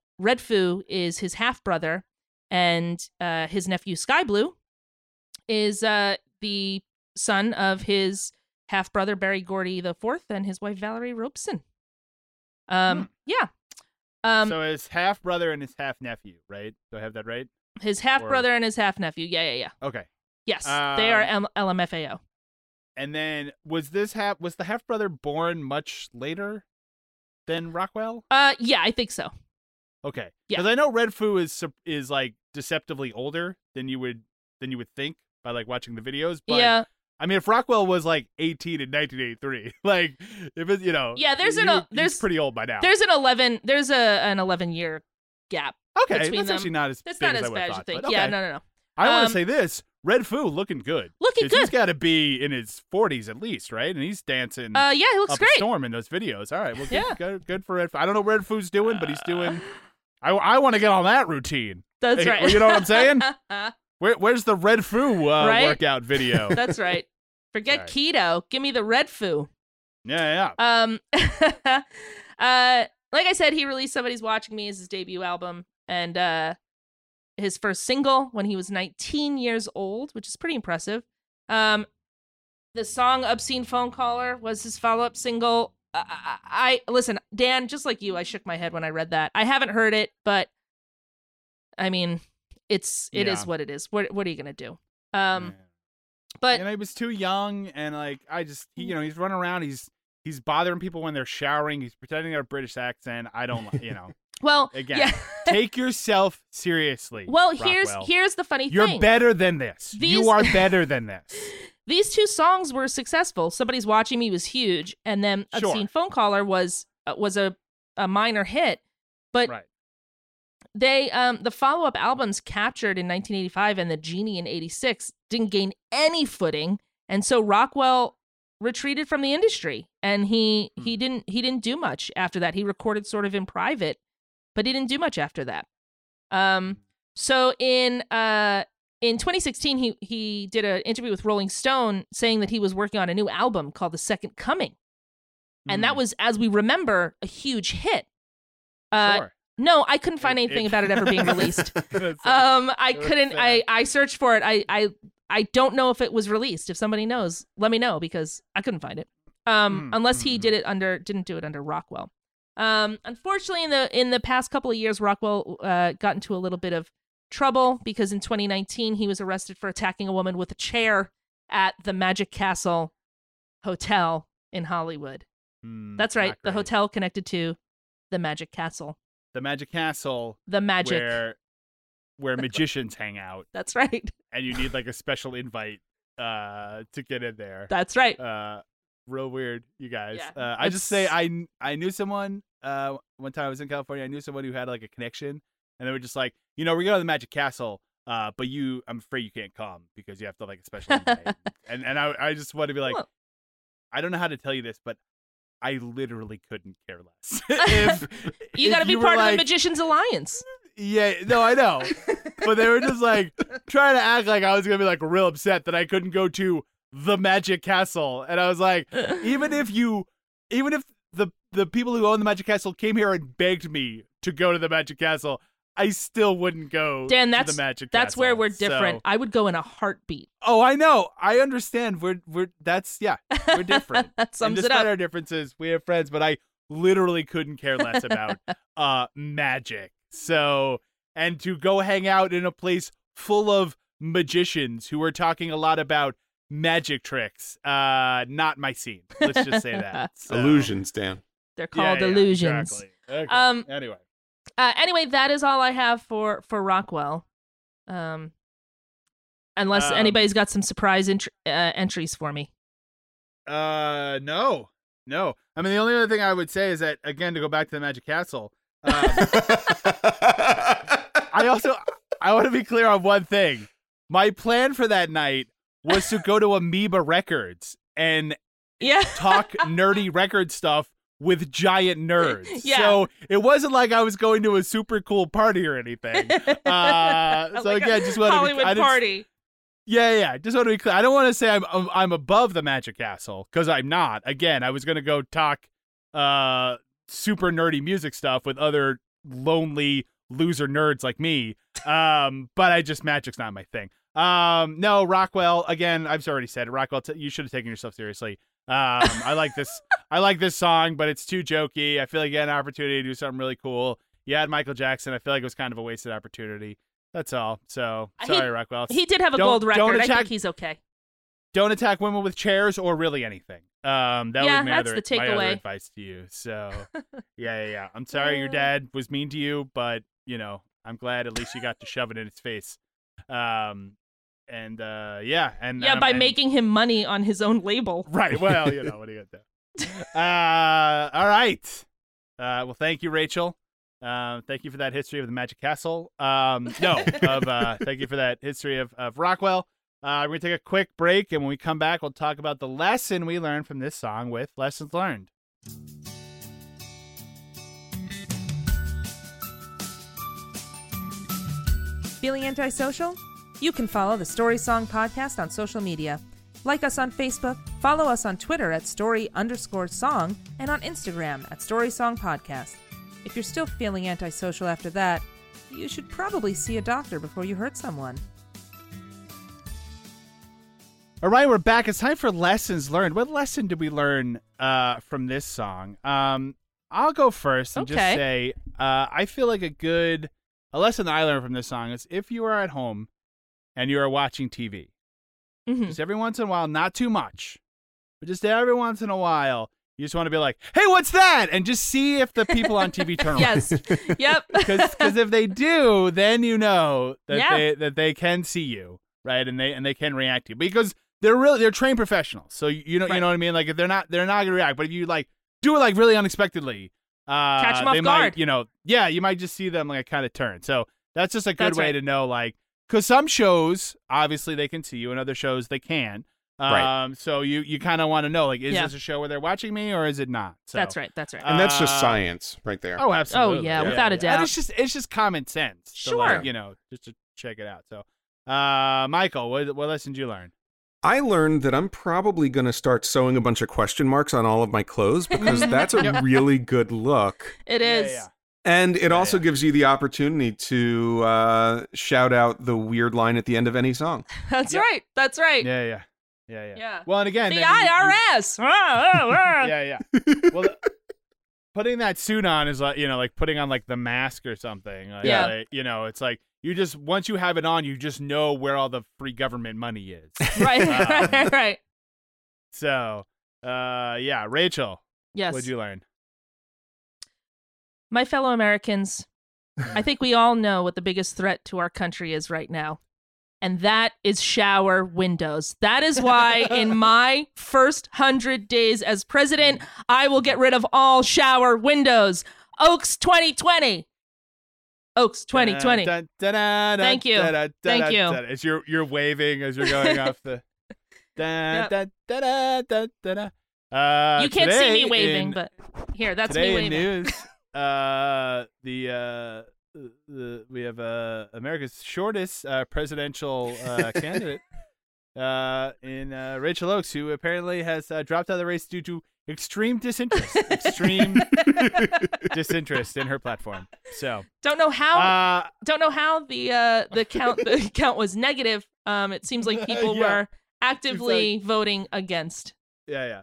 is his half brother, and uh, his nephew Sky Blue is uh, the son of his half brother Berry Gordy the fourth and his wife Valerie Robeson. Um, yeah. Um, so his half brother and his half nephew, right? Do I have that right? his half brother and his half nephew. Yeah, yeah, yeah. Okay. Yes, they are Um, L- LMFAO. And then was this half was the half brother born much later than Rockwell? Uh, yeah, I think so. Okay. Yeah. Because I know Red Foo is is like deceptively older than you would than you would think by like watching the videos. But yeah, I mean, if Rockwell was like 18 in 1983, like if it's you know, Yeah, there's an- he- uh, he's there's- pretty old by now. there's an eleven. There's a an eleven year gap. okay, between that's them. actually not as That's not as, as bad as you think. but Yeah, okay. no, no, no. I want Um, to say this: Red Foo looking good. looking good. He's got to be in his 40s at least, right? And he's dancing. Uh, yeah, he looks great. storm in those videos. All right, well, good, Yeah. good, good for Red. I don't know what Red Foo's doing, but he's doing. I, I want to get on that routine. That's Hey, right. You know what I'm saying? Where, where's the Red Foo uh, Right? workout video? That's right. Forget Right. keto. Give me the red foo. yeah, yeah. Um, uh, like I said, he released "Somebody's Watching Me" as his debut album, and uh, his first single when he was 19 years old, which is pretty impressive. Um, the song "Obscene Phone Caller" was his follow-up single. I, I, I listen, Dan. Just like you, I shook my head when I read that. I haven't heard it, but I mean, it's it is Yeah. what it is. What what are you gonna do? Um, Yeah. but and he was too young, and like I just, he, you know, he's running around. He's he's bothering people when they're showering. He's pretending a British accent. I don't, you know. well, Again, yeah. take yourself seriously. Well, here's Rockwell. here's the funny thing You're better than this. These- You are better than this. These two songs were successful. Somebody's watching me was huge, and then Sure. obscene phone caller was uh, was a a minor hit. But right. They um the follow up albums captured in 1985 and the Genie in 86 didn't gain any footing, and so Rockwell retreated from the industry, and he Hmm. he didn't he didn't do much after that. He recorded sort of in private, but he didn't do much after that. Um, so in uh in 2016, he he did an interview with Rolling Stone saying that he was working on a new album called The Second Coming, and that Hmm. was, as we remember, a huge hit. Uh, Sure. No, I couldn't find anything about it ever being released. Um, I couldn't. I. I searched for it. I I I don't know if it was released. If somebody knows, let me know because I couldn't find it. Um, Mm, unless he mm, did it under didn't do it under Rockwell. Um, unfortunately, in the in the past couple of years, Rockwell uh, got into a little bit of trouble because in 2019 he was arrested for attacking a woman with a chair at the Magic Castle Hotel in Hollywood. Hmm, That's right, the hotel connected to the Magic Castle. The Magic Castle, The Magic. where where magicians hang out, That's right. and you need like a special invite uh to get in there. That's right. uh real weird you guys Yeah, uh, i just say i i knew someone uh one time i was in california i knew someone who had like a connection and they were just like you know we're going to the magic castle uh but you i'm afraid you can't come because you have to like a special invite. and and i i just want to be like Well- i don't know how to tell you this but i literally couldn't care less. If You got to be part of like, the Magicians Alliance. yeah no i know. But they were just like trying to act like I was gonna be like real upset that I couldn't go to the Magic Castle, and I was like, even if you, even if the the people who own the Magic Castle came here and begged me to go to the Magic Castle, I still wouldn't go. Dan, to that's the Magic that's where we're different. So- I would go in a heartbeat. oh, I know, I understand. We're we're that's yeah, we're different. that sums and it despite up. our differences, we have friends, but I literally couldn't care less about uh magic. So, and to go hang out in a place full of magicians who are talking a lot about magic tricks, uh not my scene. Let's just say that. So- Illusions, Dan. They're Yeah, called yeah, illusions. Exactly. Okay. Um, anyway. Uh, anyway, that is all I have for for Rockwell. Um, unless Um, anybody's got some surprise uh, entries for me. Uh, no, no. I mean, the only other thing I would say is that again, to go back to the Magic Castle. Uh, I also I want to be clear on one thing. My plan for that night was to go to Amoeba Records and Yeah. talk nerdy record stuff with giant nerds. Yeah. So it wasn't like I was going to a super cool party or anything. Uh, so Like again, just want to Hollywood I party. yeah, yeah. Just want to be clear. I don't want to say I'm I'm- I'm above the Magic Castle because I'm not. Again, I was gonna go talk uh super nerdy music stuff with other lonely loser nerds like me. Um, but I just Magic's not my thing. Um, no, Rockwell. Again, I've already said it. Rockwell. T- you should have taken yourself seriously. Um, I like this. I like this song, but it's too jokey. I feel like you had an opportunity to do something really cool. You had Michael Jackson. I feel like it was kind of a wasted opportunity. That's all. So He- sorry, Rockwell. He did have a Don't- gold don't record. I think he's okay. don't attack women with chairs or really anything. Um, that Yeah, was my that's other, the my other advice to you. So, yeah, yeah, yeah. I'm sorry your dad was mean to you, but you know, I'm glad at least you got to shove it in his face. Um, and uh, yeah, and Yeah, um, by and- making him money on his own label. right. Well, you know what do you got to Uh, all right. Uh, well, thank you, Rachel. Um, thank you for that history of the Magic Castle. Um, no, of uh, thank you for that history of of Rockwell. Uh, we're gonna take a quick break, and when we come back, we'll talk about the lesson we learned from this song with lessons learned. Feeling antisocial? You can follow the Story Song Podcast on social media. Like us on Facebook, follow us on Twitter at story underscore song, and on Instagram at Story Song Podcast. If you're still feeling antisocial after that, you should probably see a doctor before you hurt someone. All right, we're back. It's time for lessons learned. What lesson did we learn uh, from this song? Um, I'll go first and just say uh, I feel like a good a lesson that I learned from this song is if you are at home and you are watching TV, Mhm. just every once in a while, not too much, but just every once in a while, you just want to be like, "Hey, what's that?" and just see if the people on TV turn around. Yes. yep. Because if they do, then you know that Yeah. they that they can see you, right? And they and they can react to you because they're really they're trained professionals. So you, you know Right. you know what I mean. Like if they're not they're not gonna react, but if you like do it like really unexpectedly, uh, Catch 'em off they guard. might you know yeah you might just see them like kind of turn. So that's just a good That's way right. to know like because some shows obviously they can see you and other shows they can. Um, Right. So you you kind of want to know like is Yeah. this a show where they're watching me or is it not? So, That's right. That's right. and that's just Uh, science right there. Oh, absolutely. Oh yeah, without a And doubt. it's just it's just common sense. to, Sure. like, you know, just to check it out. So, Uh, Michael, what, what lesson did you learn? I learned that I'm probably going to start sewing a bunch of question marks on all of my clothes because that's a really good look. It is. Yeah, And it also gives you the opportunity to uh, shout out the weird line at the end of any song. That's right. That's right. yeah, yeah, yeah, yeah. Yeah. Well, and again, The then you- you- IRS. Ah, ah, ah. yeah, yeah. Well, the- putting that suit on is like you know, like putting on like the mask or something. Like, Yeah. like, you know, it's like you just once you have it on, you just know where all the free government money is. Right, Um, right, right. So, uh, yeah, Rachel, Yes. what'd you learn? My fellow Americans, I think we all know what the biggest threat to our country is right now. And that is shower windows. That is why, in my first hundred days as president, I will get rid of all shower windows. Oakes 2020. Oakes 2020. Dun, dun, dun, dun, Thank you. Thank you. As you're you're waving as you're going off the. Yep. Uh, you can't see me waving, in- but here, that's me in waving. Uh, the uh, the we have uh, America's shortest uh, presidential uh, candidate uh, in uh, Rachel Oakes, who apparently has uh, dropped out of the race due to extreme disinterest, extreme disinterest in her platform. So, Don't know how. uh, don't know how the uh the count the count was negative. Um, it seems like people Yeah. were actively voting against. yeah, yeah.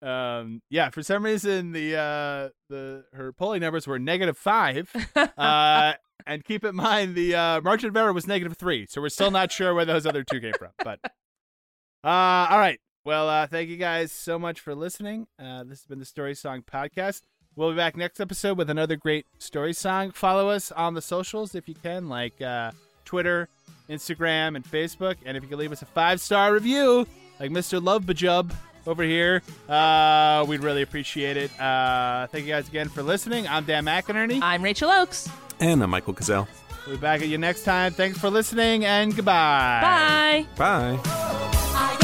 Um, yeah, for some reason the uh the her polling numbers were negative five. Uh and keep in mind the uh margin of error was negative three, so we're still not sure where those other two came from. But uh all right. Well uh thank you guys so much for listening. Uh this has been the Story Song Podcast. We'll be back next episode with another great story song. Follow us on the socials if you can, like uh Twitter, Instagram, and Facebook. And if you can leave us a five star review, like Mr. Love Bajub over here, uh, we'd really appreciate it. Uh, thank you guys again for listening. I'm Dan McInerney. I'm Rachel Oakes. And I'm Michael Cazell. We'll be back at you next time. Thanks for listening and goodbye. Bye. Bye.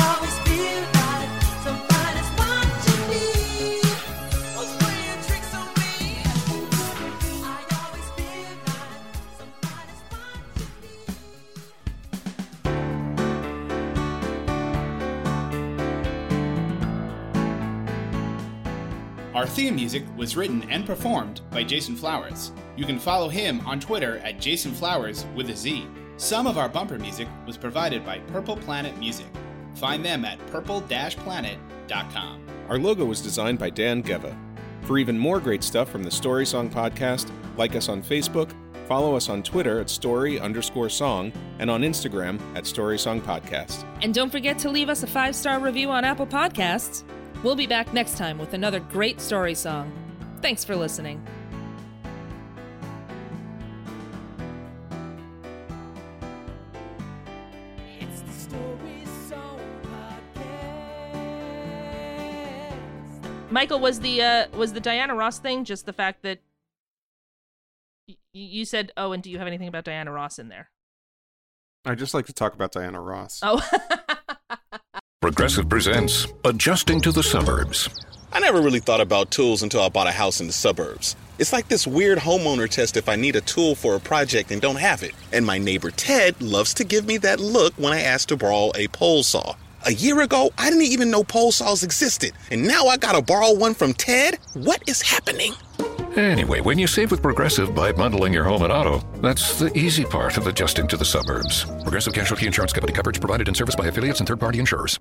Our theme music was written and performed by Jason Flowers. You can follow him on Twitter at Jason Flowers with a Z. Some of our bumper music was provided by Purple Planet Music. Find them at purple-planet.com. Our logo was designed by Dan Geva. For even more great stuff from the Story Song Podcast, like us on Facebook, follow us on Twitter at story underscore song, and on Instagram at Story Song Podcast. And don't forget to leave us a five star review on Apple Podcasts. We'll be back next time with another great story song. Thanks for listening. It's the Story Song Podcast. Michael was the uh was the Diana Ross thing just the fact that y- you said, "Oh, and do you have anything about Diana Ross in there?" I just like to talk about Diana Ross. Oh. Progressive presents Adjusting to the Suburbs. I never really thought about tools until I bought a house in the suburbs. It's like this weird homeowner test if I need a tool for a project and don't have it. And my neighbor Ted loves to give me that look when I ask to borrow a pole saw. A year ago, I didn't even know pole saws existed. And now I gotta borrow one from Ted? What is happening? Anyway, when you save with Progressive by bundling your home and auto, that's the easy part of adjusting to the suburbs. Progressive Casualty Insurance Company coverage provided in service by affiliates and third party insurers.